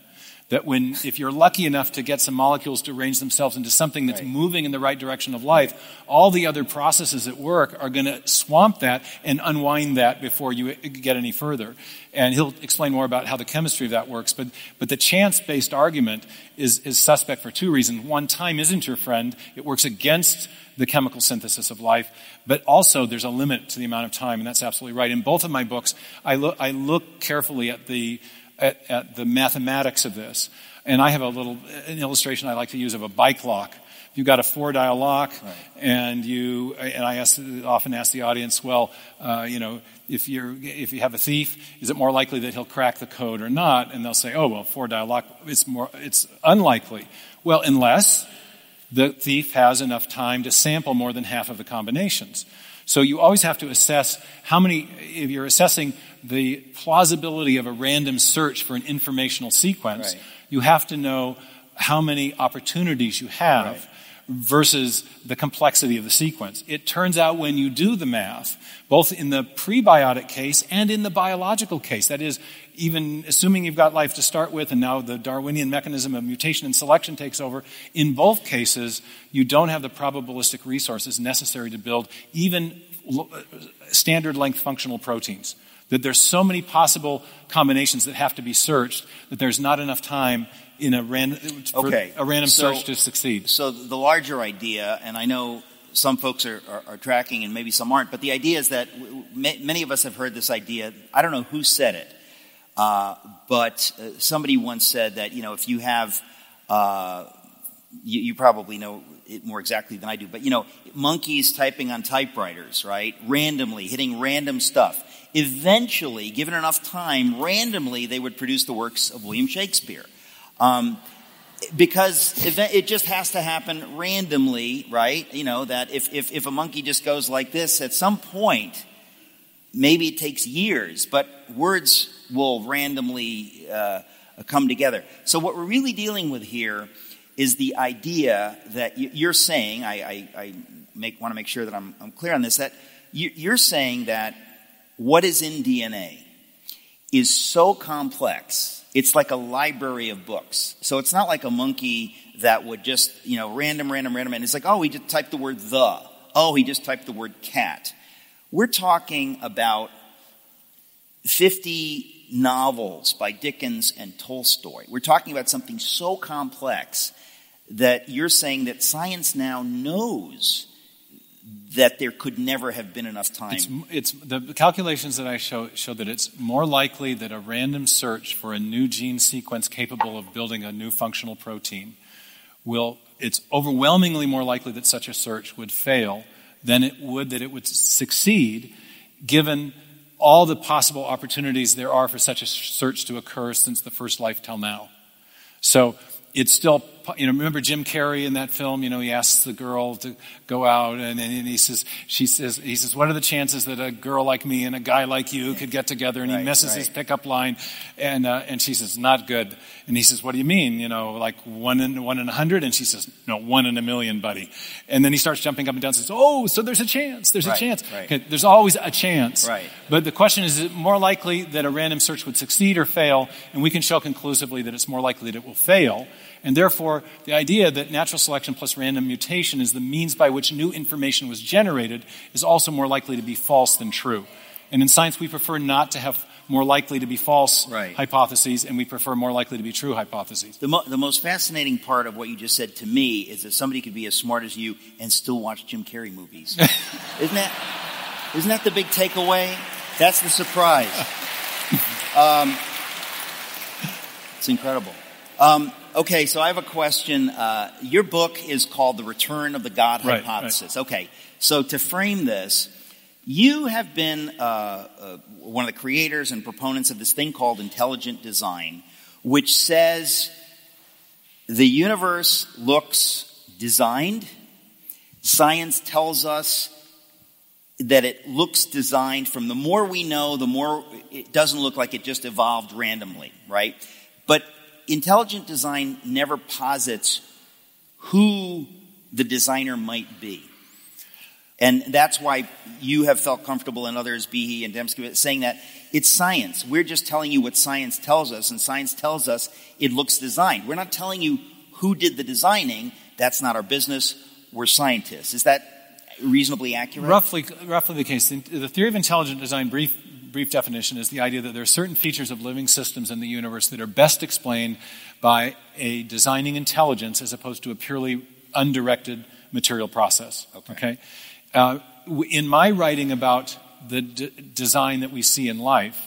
That when, if you're lucky enough to get some molecules to arrange themselves into something that's right. moving in the right direction of life, all the other processes at work are going to swamp that and unwind that before you get any further. And he'll explain more about how the chemistry of that works. But, but the chance based argument is, is suspect for two reasons. One, time isn't your friend, it works against the chemical synthesis of life, but also there's a limit to the amount of time, and that's absolutely right. In both of my books, I look, I look carefully at the at, at the mathematics of this. And I have a little an illustration I like to use of a bike lock. If you've got a four dial lock, right. and you and I ask, often ask the audience, well, uh, you know, if you're if you have a thief, is it more likely that he'll crack the code or not? And they'll say, oh well, four dial lock, it's more it's unlikely. Well, unless the thief has enough time to sample more than half of the combinations. So you always have to assess how many, if you're assessing the plausibility of a random search for an informational sequence, right. you have to know how many opportunities you have. Right versus the complexity of the sequence. It turns out when you do the math, both in the prebiotic case and in the biological case, that is, even assuming you've got life to start with and now the Darwinian mechanism of mutation and selection takes over, in both cases, you don't have the probabilistic resources necessary to build even uh, standard length functional proteins. That there's so many possible combinations that have to be searched that there's not enough time in a, ran- okay. a random so, search to succeed. So the larger idea, and I know some folks are, are, are, tracking and maybe some aren't, but the idea is that many of us have heard this idea. I don't know who said it, uh, but uh, somebody once said that, you know, if you have, uh, you, you, probably know it more exactly than I do, but, you know, monkeys typing on typewriters, right? Randomly, hitting random stuff. Eventually, given enough time, randomly, they would produce the works of William Shakespeare. Um, because it just has to happen randomly, right? You know, that if, if, if a monkey just goes like this, at some point, maybe it takes years, but words will randomly uh, come together. So, what we're really dealing with here is the idea that you're saying, I, I, I make, want to make sure that I'm, I'm clear on this, that you're saying that what is in DNA is so complex it's like a library of books. So it's not like a monkey that would just, you know, random, random, random, and it's like, oh, he just typed the word the. Oh, he just typed the word cat. We're talking about 50 novels by Dickens and Tolstoy. We're talking about something so complex that you're saying that science now knows that there could never have been enough time. It's, it's, the calculations that I show show that it's more likely that a random search for a new gene sequence capable of building a new functional protein will. It's overwhelmingly more likely that such a search would fail than it would that it would succeed, given all the possible opportunities there are for such a search to occur since the first life till now. So it's still you know, remember Jim Carrey in that film? You know, he asks the girl to go out, and, and he says, she says, he says, what are the chances that a girl like me and a guy like you could get together? And right, he misses right. his pickup line, and uh, and she says, not good. And he says, what do you mean? You know, like one in one in a hundred? And she says, no, one in a million, buddy. And then he starts jumping up and down and says, oh, so there's a chance. There's Right, a chance. Okay, there's always a chance. Right. But the question is, is it more likely that a random search would succeed or fail? And we can show conclusively that it's more likely that it will fail. And therefore, the idea that natural selection plus random mutation is the means by which new information was generated is also more likely to be false than true. And in science, we prefer not to have more likely to be false Right. hypotheses, and we prefer more likely to be true hypotheses. The, mo- the most fascinating part of what you just said to me is that somebody could be as smart as you and still watch Jim Carrey movies. isn't that isn't that the big takeaway? That's the surprise. Um, it's incredible. Um, okay, so I have a question. Uh, your book is called "The Return of the God Right, Hypothesis." Okay, so to frame this, you have been uh, uh, one of the creators and proponents of this thing called intelligent design, which says the universe looks designed. Science tells us that it looks designed from the more we know, the more it doesn't look like it just evolved randomly, right? But intelligent design never posits who the designer might be. And that's why you have felt comfortable and others, Behe and Dembski, saying that it's science. We're just telling you what science tells us, and science tells us it looks designed. We're not telling you who did the designing. That's not our business. We're scientists. Is that reasonably accurate? Roughly, roughly the case. The theory of intelligent design, brief, brief definition, is the idea that there are certain features of living systems in the universe that are best explained by a designing intelligence as opposed to a purely undirected material process. Okay. Uh, in my writing about the d- design that we see in life,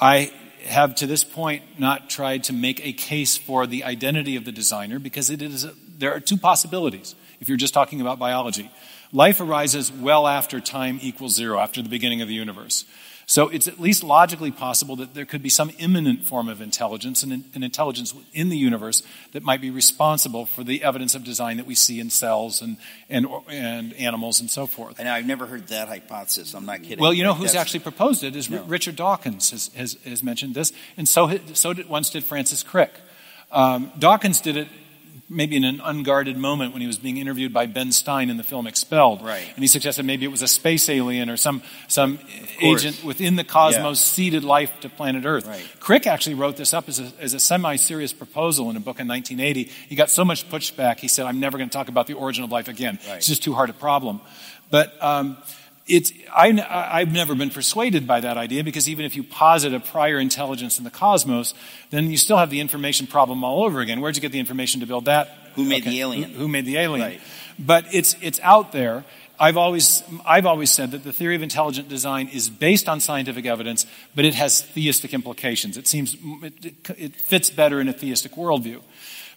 I have to this point not tried to make a case for the identity of the designer because it is a, there are two possibilities if you're just talking about biology. Life arises well after time equals zero, after the beginning of the universe. So it's at least logically possible that there could be some immanent form of intelligence, an, an intelligence in the universe that might be responsible for the evidence of design that we see in cells and, and, and animals and so forth. And I've never heard that hypothesis. I'm not kidding. Well, you know who's that's- actually proposed it is No. Richard Dawkins has, has, has mentioned this, and so so did once did Francis Crick. Um, Dawkins did it maybe in an unguarded moment when he was being interviewed by Ben Stein in the film Expelled, Right. And he suggested maybe it was a space alien or some some agent within the cosmos seeded life to planet Earth. Right. Crick actually wrote this up as a, as a semi-serious proposal in a book in 1980. He got so much pushback, he said, "I'm never going to talk about the origin of life again. Right. It's just too hard a problem." But um, it's, I, have never been persuaded by that idea because even if you posit a prior intelligence in the cosmos, then you still have the information problem all over again. Where'd you get the information to build that? Who made the alien? Who, who made the alien? Right. But it's, it's out there. I've always, I've always said that the theory of intelligent design is based on scientific evidence, but it has theistic implications. It seems, it, it fits better in a theistic worldview.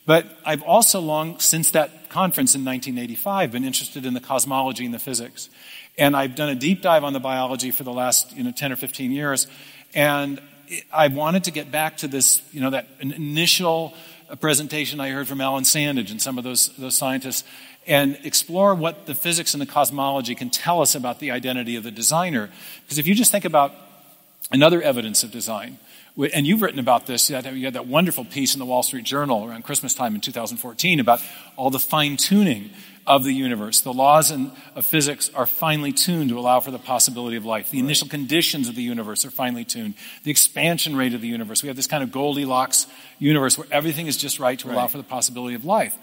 But I've also long, since that conference in 1985, been interested in the cosmology and the physics. And I've done a deep dive on the biology for the last, you know, 10 or 15 years. And I wanted to get back to this, you know, that initial presentation I heard from Alan Sandage and some of those, those scientists and explore what the physics and the cosmology can tell us about the identity of the designer. Because if you just think about another evidence of design, and you've written about this. You had, you had that wonderful piece in the Wall Street Journal around Christmas time in 2014 about all the fine tuning of the universe. The laws in, of physics are finely tuned to allow for the possibility of life. The initial conditions of the universe are finely tuned. The expansion rate of the universe. We have this kind of Goldilocks universe where everything is just right to allow for the possibility of life.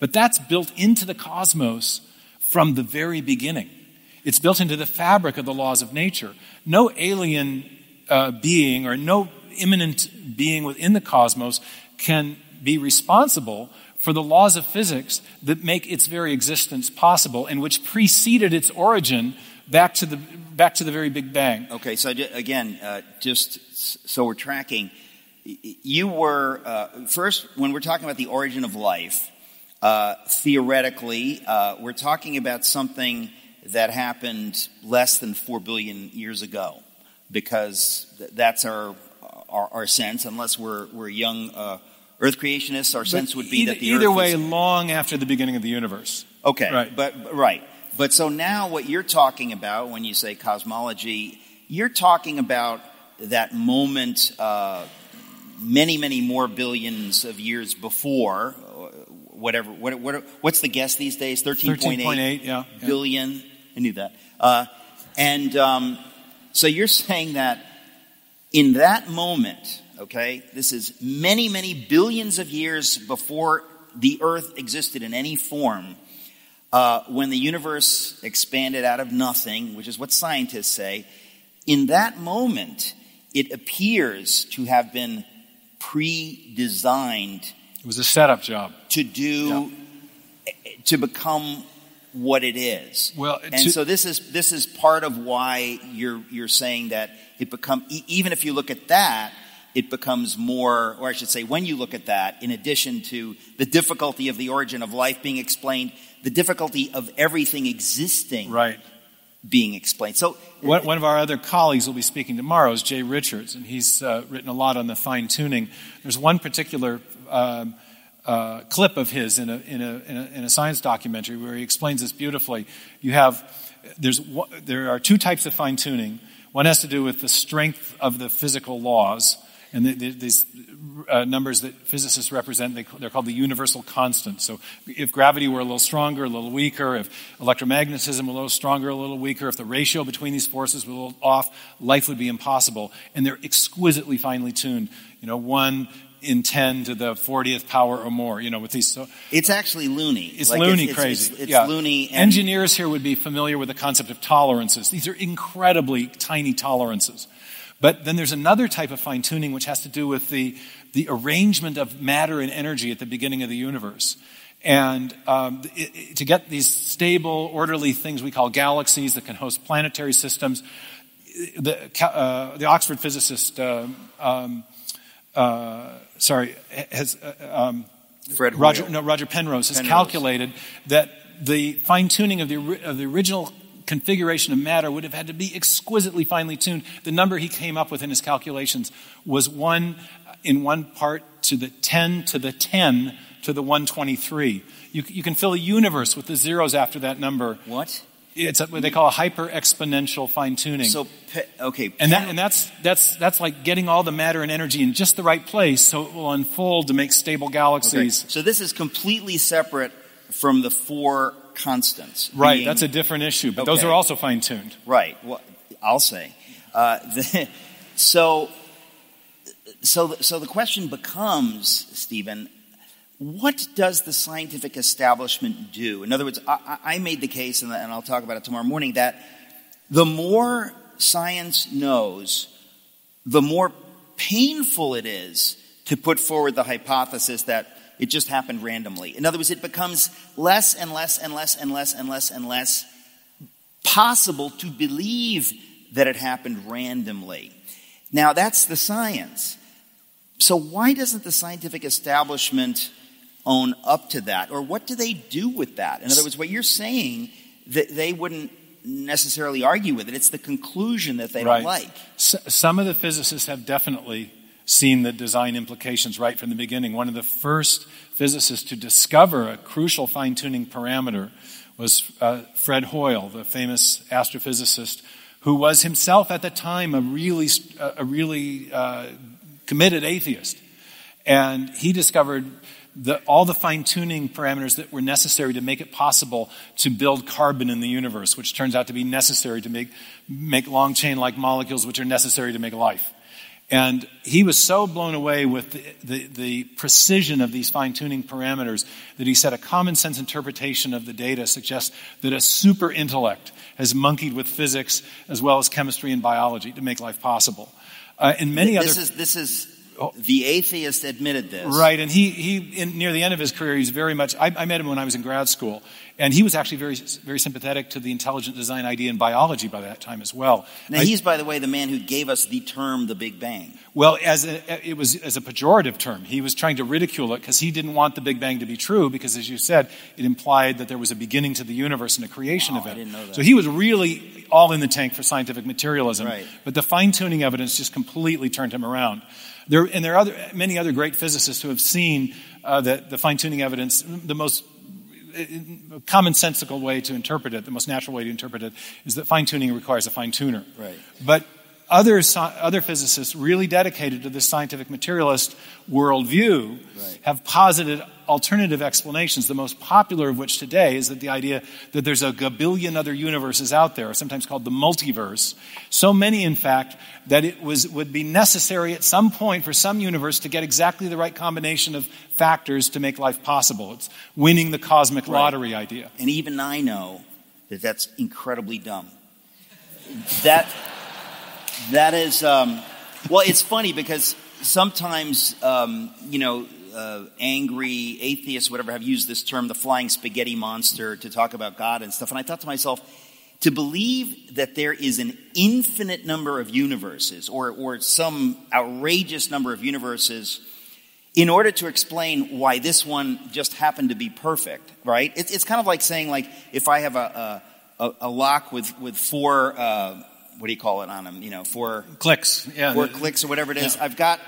But that's built into the cosmos from the very beginning. It's built into the fabric of the laws of nature. No alien uh, being or no immanent being within the cosmos can be responsible for the laws of physics that make its very existence possible and which preceded its origin back to the back to the very big bang. Okay, so again, uh, just so we're tracking, you were uh, first when we're talking about the origin of life. Uh, theoretically, uh, we're talking about something that happened less than four billion years ago, because th- that's our, our our sense. Unless we're we're young uh, Earth creationists, our sense would be either, that the Earth is. either Earth way, is- long after the beginning of the universe. Okay, Right. but but- right. But so now, what you're talking about when you say cosmology, you're talking about that moment, uh, many, many more billions of years before, uh, whatever. What, what, what's the guess these days? Thirteen point 13.8, eight yeah. yeah. I knew that. Uh, and um, so you're saying that in that moment, okay, this is many, many billions of years before the Earth existed in any form, uh, when the universe expanded out of nothing, which is what scientists say, in that moment, it appears to have been pre designed It was a setup job. to do, to become what it is. Well, and to- so this is this is part of why you're you're saying that it become even if you look at that, it becomes more, or I should say, when you look at that, in addition to the difficulty of the origin of life being explained, the difficulty of everything existing Right. being explained. So One, one of our other colleagues will be speaking tomorrow is Jay Richards, and he's uh, written a lot on the fine tuning. There's one particular um, uh, clip of his in a, in, a, in, a, in a science documentary where he explains this beautifully. You have there's there are two types of fine tuning. One has to do with the strength of the physical laws, and the, the, these uh, numbers that physicists represent, they, they're called the universal constant. So if gravity were a little stronger, a little weaker, if electromagnetism were a little stronger, a little weaker, if the ratio between these forces were a little off, life would be impossible. And they're exquisitely finely tuned. You know, one in 10 to the 40th power or more, you know, with these. So it's actually loony. it's Like, loony it's, crazy. It's, it's yeah. loony. And Engineers here would be familiar with the concept of tolerances. These are incredibly tiny tolerances. But then there's another type of fine tuning which has to do with the, the arrangement of matter and energy at the beginning of the universe. And um, it, it- to get these stable, orderly things we call galaxies that can host planetary systems, the, uh, the Oxford physicist, uh, um, uh, sorry, has uh, um, Fred Roger, Hoyle. no, Roger Penrose has calculated that the fine tuning of the, of the original configuration of matter would have had to be exquisitely finely tuned. The number he came up with in his calculations was one in one part to the 10 to the 10 to the 123. You, you can fill a universe with the zeros after that number. What? It's a, what they call a hyper exponential fine tuning. So, okay. And that, and that's, that's, that's like getting all the matter and energy in just the right place so it will unfold to make stable Okay. galaxies. So this is completely separate from the four constants. Right, being- that's a different issue, but those are also fine tuned. right. Well, I'll say. Uh, the, so, so, the- so the question becomes, Stephen, what does the scientific establishment do? In other words, I, I I made the case, and and I'll talk about it tomorrow morning, that the more science knows, the more painful it is to put forward the hypothesis that it just happened randomly. In other words, it becomes less and less and less and less and less and less possible to believe that it happened randomly. Now, that's the science. So, why doesn't the scientific establishment own up to that? Or what do they do with that? In other words, what you're saying, that they wouldn't necessarily argue with it. It's the conclusion that they Right. don't like. S- some of the physicists have definitely seen the design implications right from the beginning. One of the first physicists to discover a crucial fine tuning parameter was uh, Fred Hoyle, the famous astrophysicist, who was himself at the time a really, a really uh, committed atheist. And he discovered the, all the fine tuning parameters that were necessary to make it possible to build carbon in the universe, which turns out to be necessary to make, make long chain like molecules, which are necessary to make life. And he was so blown away with the, the, the precision of these fine tuning parameters that he said a common sense interpretation of the data suggests that a super intellect has monkeyed with physics as well as chemistry and biology to make life possible. Uh, and many this other is this is. Oh. the atheist admitted this. Right, and he, he in, near the end of his career, he's very much. I, I met him when I was in grad school, and he was actually very, very sympathetic to the intelligent design idea in biology by that time as well. Now I- he's, by the way, the man who gave us the term the Big Bang. well, as a, it was as a pejorative term, he was trying to ridicule it because he didn't want the Big Bang to be true because, as you said, it implied that there was a beginning to the universe and a creation Wow, of it. I didn't know that. So he was really all in the tank for scientific materialism. Right. But the fine tuning evidence just completely turned him around. There, and there are other, many other great physicists who have seen uh, that the fine tuning evidence, the most uh, commonsensical way to interpret it, the most natural way to interpret it, is that fine tuning requires a fine tuner. Right. But other, other physicists really dedicated to this scientific materialist worldview right. have posited alternative explanations, the most popular of which today is that the idea that there's a gabillion other universes out there, sometimes called the multiverse. So many, in fact, that it was, would be necessary at some point for some universe to get exactly the right combination of factors to make life possible. It's winning the cosmic right. lottery idea. And even I know that that's incredibly dumb. That that is, um, well, it's funny because sometimes, um, you know, uh, angry atheists, whatever, have used this term, the flying spaghetti monster, to talk about God and stuff. And I thought to myself, to believe that there is an infinite number of universes or, or some outrageous number of universes in order to explain why this one just happened to be perfect, right? It's, it's kind of like saying, like, if I have a, a, a lock with, with four, uh, what do you call it on them? You know, four clicks, yeah, four clicks or whatever it is. Yeah. I've got,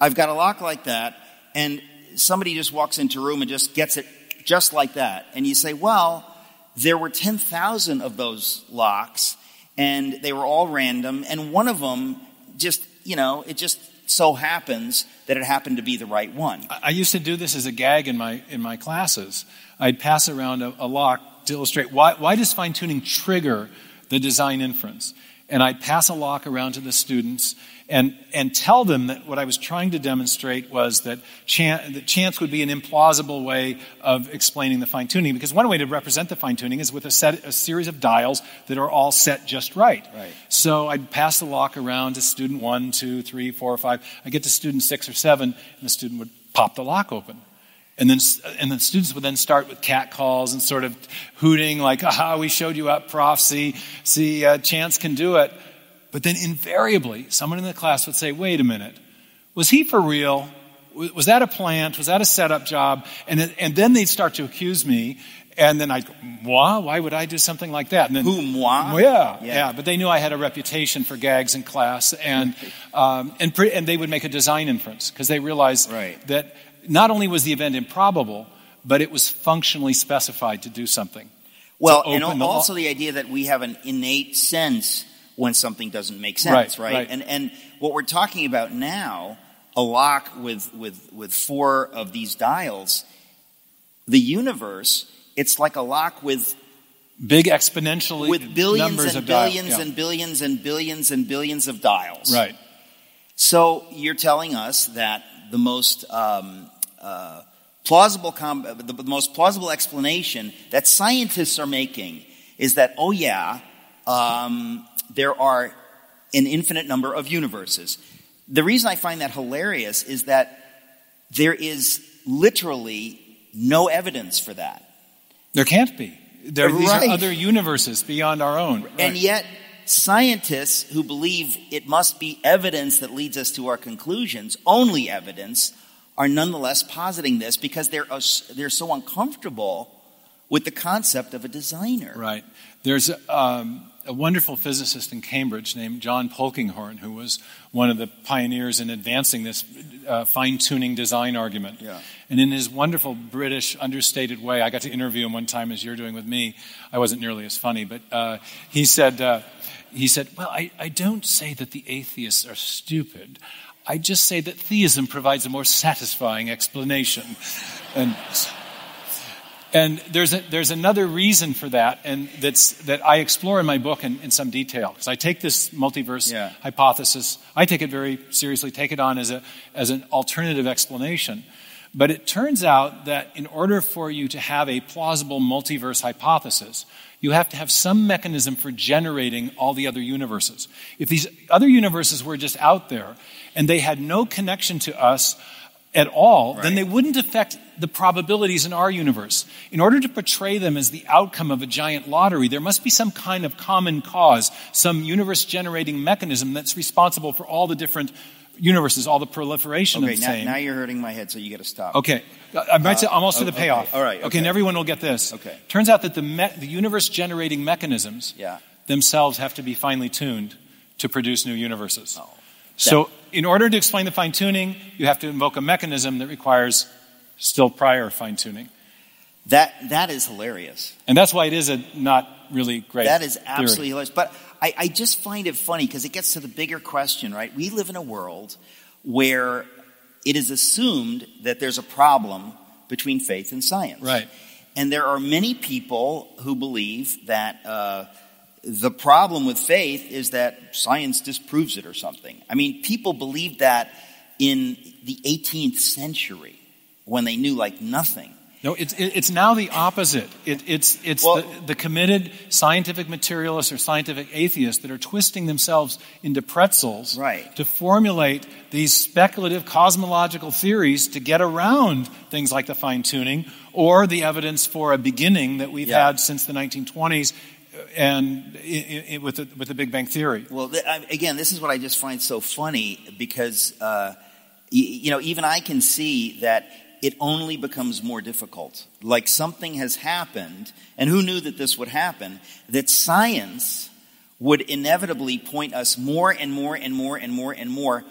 I've got a lock like that, and somebody just walks into a room and just gets it just like that, and you say, well, there were ten thousand of those locks, and they were all random, and one of them just, you know, it just so happens that it happened to be the right one. I used to do this as a gag in my in my classes. I'd pass around a, a lock to illustrate why why does fine tuning trigger the design inference and I'd pass a lock around to the students and, and tell them that what I was trying to demonstrate was that, chan- that chance would be an implausible way of explaining the fine tuning. Because one way to represent the fine tuning is with a, set, a series of dials that are all set just right. right. So I'd pass the lock around to student one, two, three, four, five. I get to student six or seven, and the student would pop the lock open. And then, and the students would then start with catcalls and sort of hooting, like, aha, we showed you up, prof, see, see, uh, Chance can do it. But then invariably, someone in the class would say, wait a minute, was he for real? Was that a plant? Was that a setup job? And, and then they'd start to accuse me. And then I'd go, moi? Why would I do something like that? And then, Who, moi? Yeah, yeah, yeah, But they knew I had a reputation for gags in class. And, um, and, pre- and they would make a design inference because they realized right. that not only was the event improbable, but it was functionally specified to do something. Well, and also the, the idea that we have an innate sense when something doesn't make sense, right? right? right. And and what we're talking about now, a lock with with with four of these dials, the universe, it's like a lock with big exponentially with billions and billions yeah. and billions and billions and billions of dials. Right. So you're telling us that the most um, uh, plausible, com- the, the most plausible explanation that scientists are making is that, oh yeah, um, there are an infinite number of universes. The reason I find that hilarious is that there is literally no evidence for that. There can't be. There, right. These are other universes beyond our own. Right. And yet, scientists who believe it must be evidence that leads us to our conclusions, only evidence, are nonetheless positing this because they're, they're so uncomfortable with the concept of a designer. Right. There's um, a wonderful physicist in Cambridge named John Polkinghorne who was one of the pioneers in advancing this uh, fine tuning design argument. Yeah. And in his wonderful British understated way, I got to interview him one time as you're doing with me. I wasn't nearly as funny, but uh, he said, uh, he said, Well, I, I don't say that the atheists are stupid. I just say that theism provides a more satisfying explanation. And, and there's, a, there's another reason for that, and that's, that I explore in my book in, in some detail. Because I take this multiverse yeah. hypothesis, I take it very seriously, take it on as, a, as an alternative explanation. But it turns out that in order for you to have a plausible multiverse hypothesis, you have to have some mechanism for generating all the other universes. If these other universes were just out there and they had no connection to us at all, right. then they wouldn't affect the probabilities in our universe. In order to portray them as the outcome of a giant lottery, there must be some kind of common cause, some universe generating mechanism that's responsible for all the different universes, all the proliferation okay, of now, now you're hurting my head, so you got to stop. Okay, I'm, right to, I'm almost uh, to the payoff. Okay. All right. Okay. okay, and everyone will get this. Okay. Turns out that the, me- the universe generating mechanisms yeah. themselves have to be finely tuned to produce new universes. Oh. So, in order to explain the fine tuning, you have to invoke a mechanism that requires still prior fine tuning. That that is hilarious. And that's why it is a not really great. That is absolutely theory. hilarious. But I, I just find it funny because it gets to the bigger question, right? We live in a world where it is assumed that there's a problem between faith and science. Right. And there are many people who believe that uh, the problem with faith is that science disproves it or something. I mean, people believed that in the 18th century when they knew like nothing. No, it's, it's now the opposite. It, it's it's Well- the, the committed scientific materialists or scientific atheists that are twisting themselves into pretzels Right. to formulate these speculative cosmological theories to get around things like the fine tuning or the evidence for a beginning that we've Yeah. had since the 1920s and i i with, the, with the Big Bang Theory. Well, th- I, again, this is what I just find so funny because, uh, y- you know, even I can see that it only becomes more difficult. Like something has happened, and who knew that this would happen? That science would inevitably point us more and more and more and more and more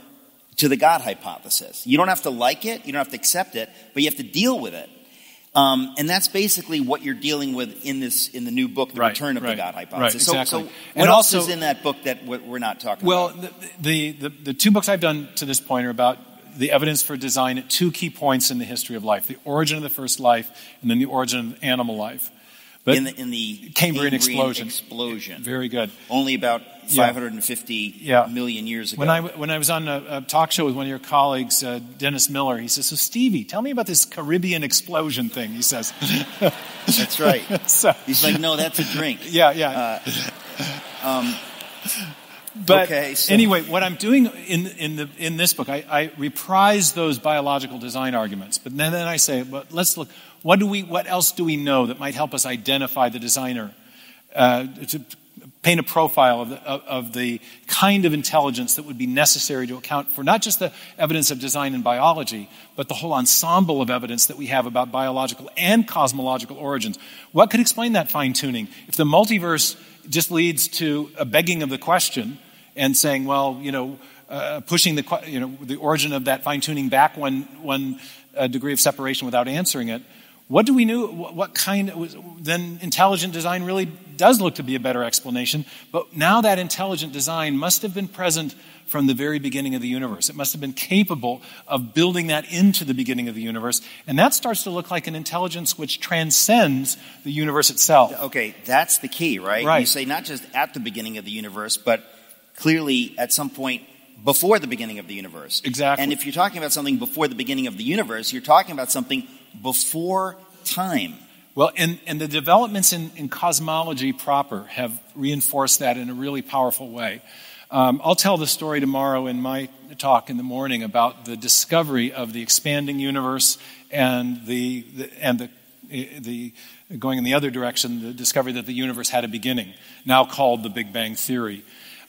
to the God hypothesis. You don't have to like it, you don't have to accept it, but you have to deal with it. Um, and that's basically what you're dealing with in this in the new book, The Right, Return of right, the God Hypothesis. So, exactly. so what And else also- is in that book that we're not talking Well, about? the, the, the, the two books I've done to this point are about the evidence for design at two key points in the history of life the origin of the first life, and then the origin of animal life. But in the in the Cambrian explosion. explosion. very good. Only about Yeah. 550 Yeah. million years ago. When I, when I was on a, a talk show with one of your colleagues, uh, Dennis Miller, he says, So, Stevie, tell me about this Caribbean explosion thing, he says. That's right. so, He's like, no, that's a drink. yeah, yeah. Um, But Okay, so- anyway, what I'm doing in, in, the, in this book, I, I reprise those biological design arguments, but then, then I say, well, let's look. What do we? What else do we know that might help us identify the designer? Uh, to paint a profile of the, of, of the kind of intelligence that would be necessary to account for not just the evidence of design in biology, but the whole ensemble of evidence that we have about biological and cosmological origins. What could explain that fine tuning? If the multiverse just leads to a begging of the question and saying, well, you know, uh, pushing the, you know, the origin of that fine tuning back one, one uh, degree of separation without answering it, what do we know? What kind of, then intelligent design really does look to be a better explanation. But now that intelligent design must have been present from the very beginning of the universe. It must have been capable of building that into the beginning of the universe. And that starts to look like an intelligence which transcends the universe itself. okay, that's the key, right? Right. You say not just at the beginning of the universe, but clearly at some point before the beginning of the universe. Exactly. And if you're talking about something before the beginning of the universe, you're talking about something before time. Well, and, and the developments in, in cosmology proper have reinforced that in a really powerful way. Um, I'll tell the story tomorrow in my talk in the morning about the discovery of the expanding universe and the, the and the, the going in the other direction, the discovery that the universe had a beginning, now called the Big Bang Theory.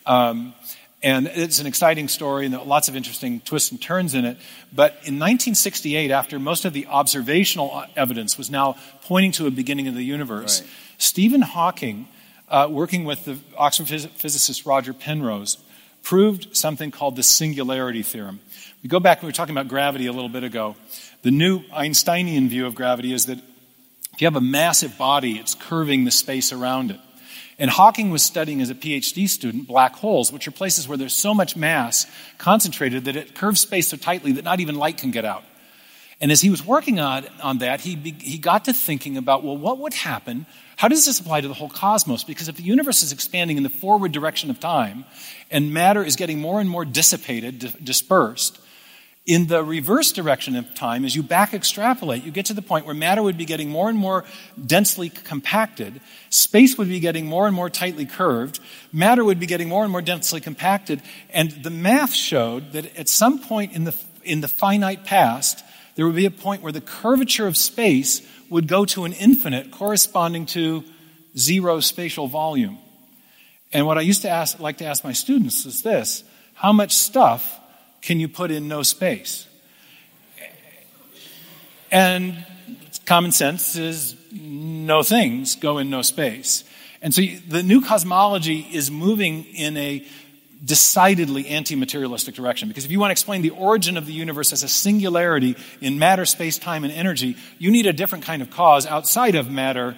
Um, and it's an exciting story and lots of interesting twists and turns in it. But in 1968, after most of the observational evidence was now pointing to a beginning of the universe, Right. Stephen Hawking, uh, working with the Oxford phys- physicist Roger Penrose, proved something called the singularity theorem. We go back, we were talking about gravity a little bit ago. The new Einsteinian view of gravity is that if you have a massive body, it's curving the space around it. And Hawking was studying as a PhD student black holes, which are places where there's so much mass concentrated that it curves space so tightly that not even light can get out. And as he was working on, on that, he, he got to thinking about, well, what would happen? How does this apply to the whole cosmos? Because if the universe is expanding in the forward direction of time and matter is getting more and more dissipated, di- dispersed, in the reverse direction of time, as you back extrapolate, you get to the point where matter would be getting more and more densely compacted, space would be getting more and more tightly curved, matter would be getting more and more densely compacted, and the math showed that at some point in the, in the finite past, there would be a point where the curvature of space would go to an infinite corresponding to zero spatial volume. And what I used to ask, like to ask my students is this how much stuff can you put in no space? And common sense is no things go in no space. And so the new cosmology is moving in a decidedly anti-materialistic direction. Because if you want to explain the origin of the universe as a singularity in matter, space, time, and energy, you need a different kind of cause outside of matter,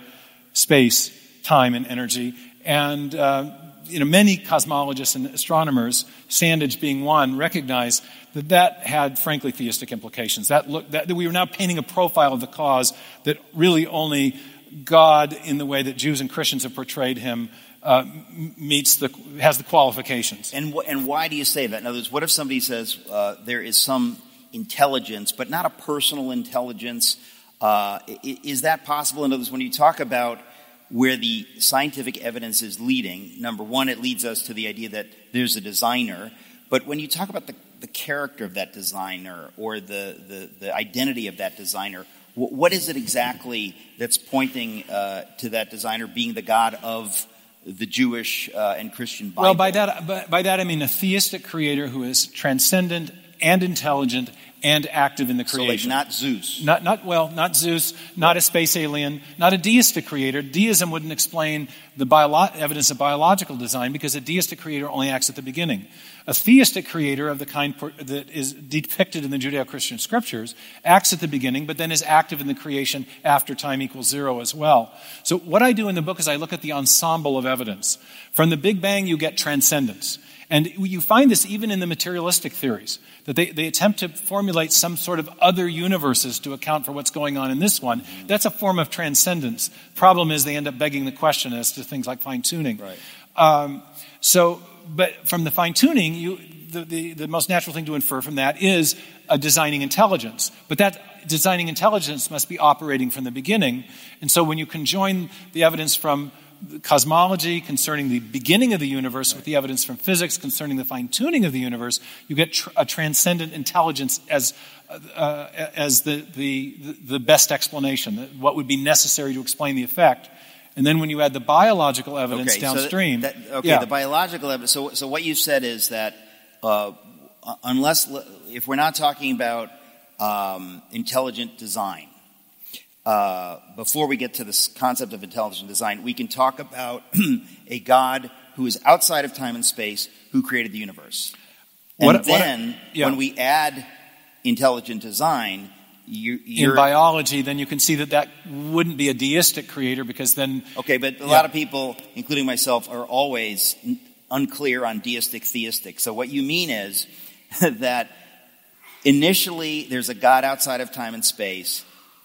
space, time, and energy. And uh, you know, many cosmologists and astronomers, Sandage being one, recognize that that had, frankly, theistic implications. That, look, that, that we were now painting a profile of the cause that really only God, in the way that Jews and Christians have portrayed him, uh, meets the has the qualifications. And wh- and why do you say that? In other words, what if somebody says uh, there is some intelligence, but not a personal intelligence? Uh, is that possible? In other words, when you talk about where the scientific evidence is leading, number one, it leads us to the idea that there's a designer. But when you talk about the, the character of that designer or the, the, the identity of that designer, what is it exactly that's pointing uh, to that designer being the God of the Jewish uh, and Christian Bible. Well, by that, by, by that I mean a theistic creator who is transcendent and intelligent and active in the creation. So like not Zeus. Not, not well, not Zeus, not a space alien, not a deistic creator. Deism wouldn't explain the bio- evidence of biological design because a deistic creator only acts at the beginning. A theistic creator of the kind that is depicted in the Judeo-Christian scriptures acts at the beginning, but then is active in the creation after time equals zero as well. So what I do in the book is I look at the ensemble of evidence. From the Big Bang, you get transcendence. And you find this even in the materialistic theories, that they, they attempt to formulate some sort of other universes to account for what's going on in this one. That's a form of transcendence. Problem is, they end up begging the question as to things like fine tuning. Right. Um, so, but from the fine tuning, you, the, the, the most natural thing to infer from that is a designing intelligence. But that designing intelligence must be operating from the beginning. And so when you conjoin the evidence from cosmology concerning the beginning of the universe with the evidence from physics concerning the fine tuning of the universe, you get tr- a transcendent intelligence as, uh, as the, the, the best explanation, what would be necessary to explain the effect. And then when you add the biological evidence okay, downstream. So that, okay, yeah. the biological evidence. So, so what you've said is that uh, unless, if we're not talking about um, intelligent design, uh, before we get to this concept of intelligent design, we can talk about a God who is outside of time and space who created the universe. And what, then, what, yeah. when we add intelligent design, you, in biology, then you can see that that wouldn't be a deistic creator because then. Okay, but a yeah. lot of people, including myself, are always unclear on deistic, theistic. So what you mean is that initially there's a God outside of time and space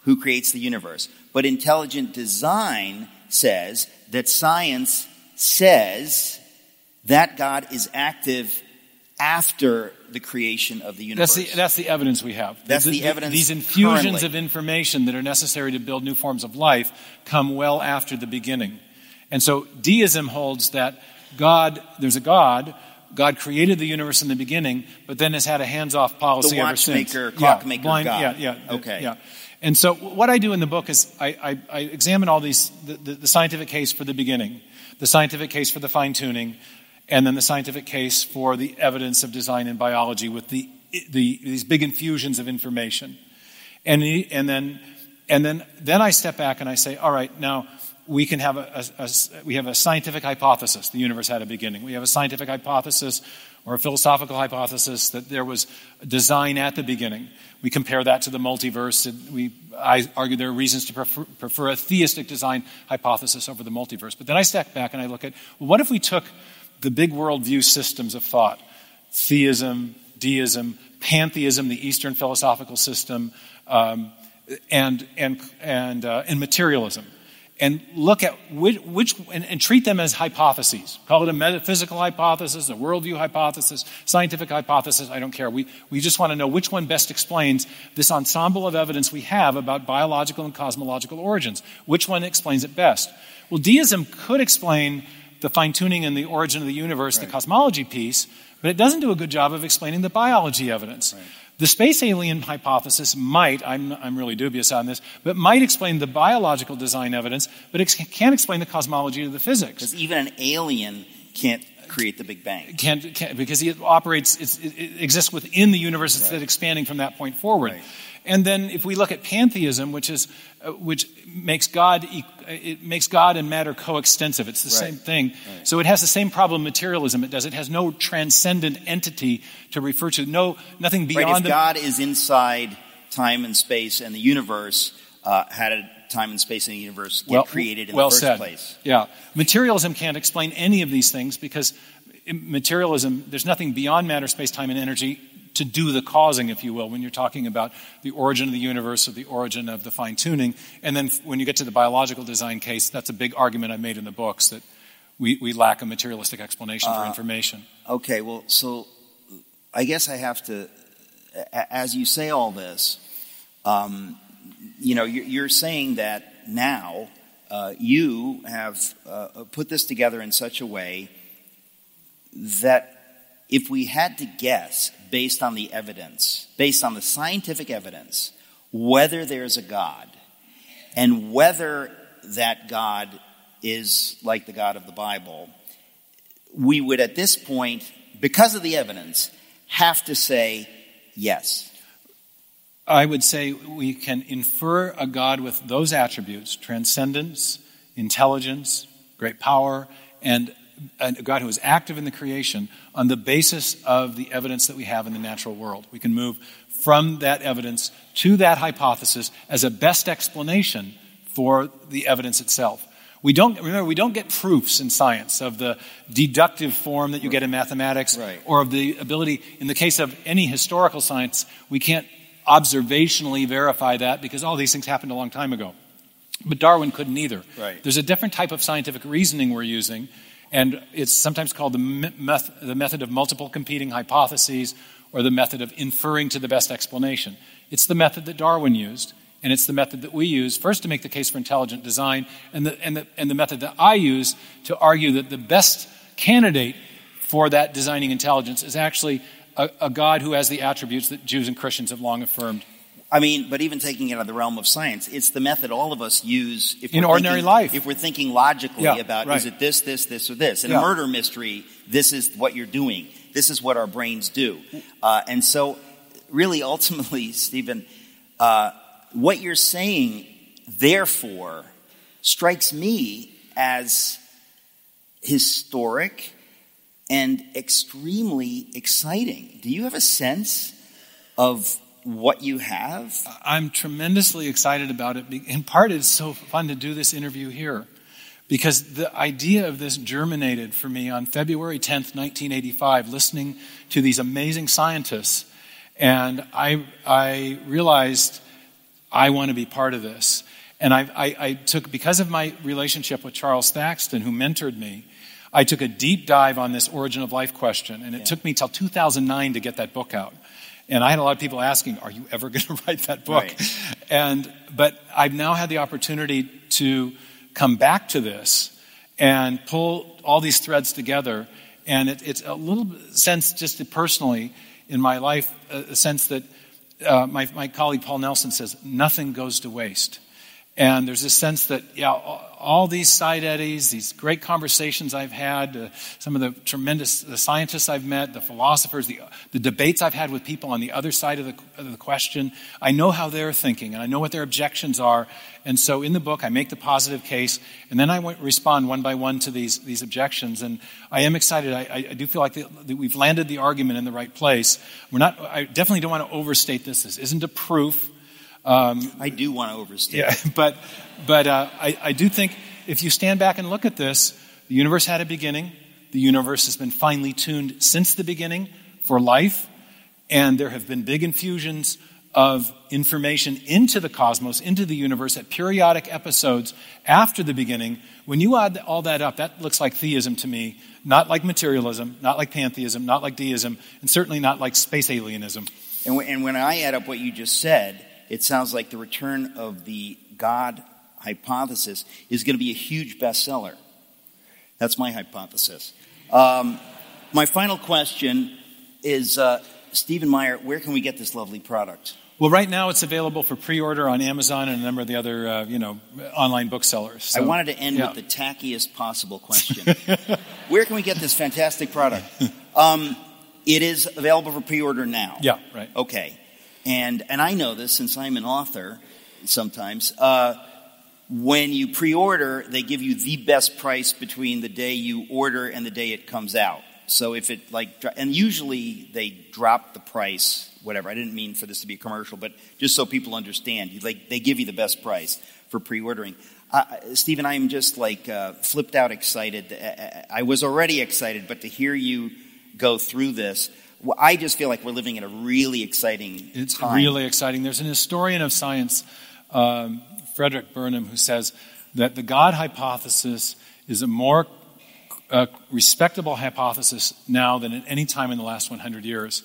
who creates the universe. But intelligent design says that science says that God is active after the creation of the universe. That's the, that's the evidence we have. That's the, the, evidence. These infusions currently. of information that are necessary to build new forms of life come well after the beginning. And so deism holds that God, there's a God, God created the universe in the beginning, but then has had a hands-off policy the ever since. watchmaker, clockmaker yeah, blind, God. Yeah, yeah. Okay. Yeah. And so what I do in the book is I, I, I examine all these, the, the, the, scientific case for the beginning, the scientific case for the fine tuning, and then the scientific case for the evidence of design in biology with the, the, these big infusions of information. And, and then, and then, then I step back and I say, all right, now we can have a, a, a, we have a scientific hypothesis. The universe had a beginning. We have a scientific hypothesis or a philosophical hypothesis that there was design at the beginning. We compare that to the multiverse. We, I argue there are reasons to prefer, prefer, a theistic design hypothesis over the multiverse. But then I step back and I look at well, what if we took the big worldview systems of thought theism, deism, pantheism, the Eastern philosophical system, um, and, and, and, uh, and materialism and look at which, which and, and, treat them as hypotheses. Call it a metaphysical hypothesis, a worldview hypothesis, scientific hypothesis, I don't care. We, we just want to know which one best explains this ensemble of evidence we have about biological and cosmological origins. Which one explains it best? Well, deism could explain the fine tuning and the origin of the universe, right. the cosmology piece, but it doesn't do a good job of explaining the biology evidence. Right. The space alien hypothesis might, I'm, I'm really dubious on this, but might explain the biological design evidence, but it can't explain the cosmology of the physics. Because even an alien can't create the Big Bang. Can't, can't because it operates, it exists within the universe instead right. of expanding from that point forward. Right. And then if we look at pantheism, which is Uh, which makes God uh, it makes God and matter coextensive. It's the right. same thing. Right. So it has the same problem materialism it does. It has no transcendent entity to refer to. No nothing beyond right, if the, God is inside time and space and the universe uh, had a time and space in the universe get well, created in well the first said. place. Yeah. Materialism can't explain any of these things because um, materialism, there's nothing beyond matter, space, time, and energy to do the causing, if you will, when you're talking about the origin of the universe or the origin of the fine tuning. And then when you get to the biological design case, that's a big argument I made in the books that we, we lack a materialistic explanation uh, for information. Okay, well, so I guess I have to, as you say all this, um, you know, you're saying that now uh, you have uh, put this together in such a way that if we had to guess based on the evidence, based on the scientific evidence, whether there's a God and whether that God is like the God of the Bible, we would at this point, because of the evidence, have to say yes. I would say we can infer a God with those attributes transcendence, intelligence, great power, and a God who is active in the creation on the basis of the evidence that we have in the natural world. We can move from that evidence to that hypothesis as a best explanation for the evidence itself. We don't, remember, we don't get proofs in science of the deductive form that you get in mathematics right. or of the ability, in the case of any historical science, we can't observationally verify that because all these things happened a long time ago. But Darwin couldn't either. Right. There's a different type of scientific reasoning we're using and it's sometimes called the, method, the method of multiple competing hypotheses or the method of inferring to the best explanation. It's the method that Darwin used, and it's the method that we use first to make the case for intelligent design, and the, and the, and the method that I use to argue that the best candidate for that designing intelligence is actually a, a God who has the attributes that Jews and Christians have long affirmed I mean, but even taking it out of the realm of science, it's the method all of us use if in ordinary thinking, life. If we're thinking logically yeah, about right. is it this, this, this, or this? In yeah. a murder mystery, this is what you're doing. This is what our brains do. Uh, and so, really, ultimately, Stephen, uh, what you're saying, therefore, strikes me as historic and extremely exciting. Do you have a sense of what you have? I'm tremendously excited about it. In part, it's so fun to do this interview here because the idea of this germinated for me on February 10th, 1985, listening to these amazing scientists. And I, I realized I want to be part of this. And I, I, I took, because of my relationship with Charles Thaxton, who mentored me, I took a deep dive on this origin of life question. And it yeah. took me till 2009 to get that book out. And I had a lot of people asking, "Are you ever going to write that book?" Right. And but I've now had the opportunity to come back to this and pull all these threads together. And it, it's a little sense, just personally, in my life, a, sense that uh, my, my colleague Paul Nelson says, nothing goes to waste. And there's a sense that, yeah, all these side eddies, these great conversations I've had, uh, some of the tremendous the scientists I've met, the philosophers, the, the debates I've had with people on the other side of the, of the question, I know how they're thinking and I know what their objections are. And so in the book, I make the positive case and then I respond one by one to these, these objections. And I am excited. I, I do feel like the, that we've landed the argument in the right place. We're not, I definitely don't want to overstate this. This isn't a proof. Um, I do want to overstate. Yeah, but but uh, I, I do think if you stand back and look at this, the universe had a beginning. The universe has been finely tuned since the beginning for life, and there have been big infusions of information into the cosmos, into the universe at periodic episodes after the beginning. When you add all that up, that looks like theism to me, not like materialism, not like pantheism, not like deism, and certainly not like space alienism. And, and when I add up what you just said, it sounds like the return of the God hypothesis is going to be a huge bestseller. That's my hypothesis. Um, my final question is uh, Stephen Meyer, where can we get this lovely product? Well, right now it's available for pre-order on Amazon and a number of the other, uh, you know, online booksellers. So, I wanted to end yeah. with the tackiest possible question: Where can we get this fantastic product? Um, it is available for pre-order now. Yeah, right. Okay. And, and I know this since I'm an author sometimes. Uh, when you pre-order, they give you the best price between the day you order and the day it comes out. So if it like, and usually they drop the price, whatever. I didn't mean for this to be a commercial, but just so people understand, like they give you the best price for pre-ordering. Uh, Stephen, I am just like uh, flipped out excited. I was already excited, but to hear you go through this, I just feel like we're living in a really exciting it's time. really exciting. There's an historian of science, um, Frederick Burnham, who says that the God hypothesis is a more uh, respectable hypothesis now than at any time in the last 100 years.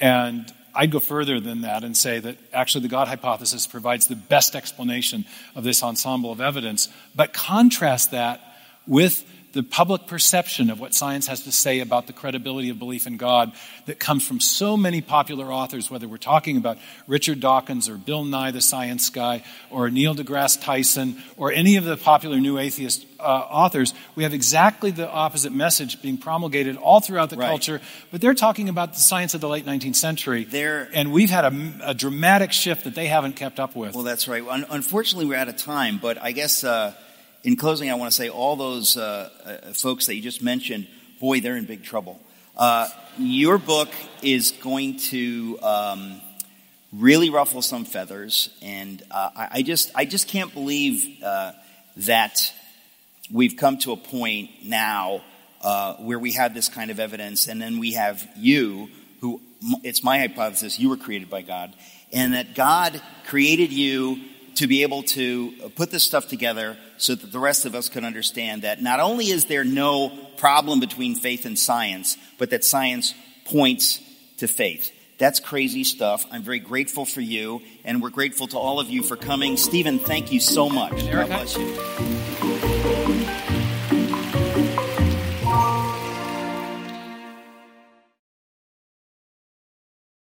And I'd go further than that and say that actually the God hypothesis provides the best explanation of this ensemble of evidence, but contrast that with the public perception of what science has to say about the credibility of belief in God that comes from so many popular authors, whether we're talking about Richard Dawkins or Bill Nye the Science Guy or Neil deGrasse Tyson or any of the popular new atheist uh, authors, we have exactly the opposite message being promulgated all throughout the right. culture. But they're talking about the science of the late 19th century. They're, and we've had a, a, dramatic shift that they haven't kept up with. Well, that's right. unfortunately, we're out of time, but I guess. Uh, in closing, I want to say all those uh, uh, folks that you just mentioned, boy, they're in big trouble. Uh, your book is going to um, really ruffle some feathers, and uh, I, I, just I just can't believe that we've come to a point now uh, where we have this kind of evidence, and then we have you, who it's my hypothesis you were created by God, and that God created you to be able to uh, put this stuff together so that the rest of us can understand that not only is there no problem between faith and science, but that science points to faith. That's crazy stuff. I'm very grateful for you, and we're grateful to all of you for coming. Stephen, thank you so much. God bless you.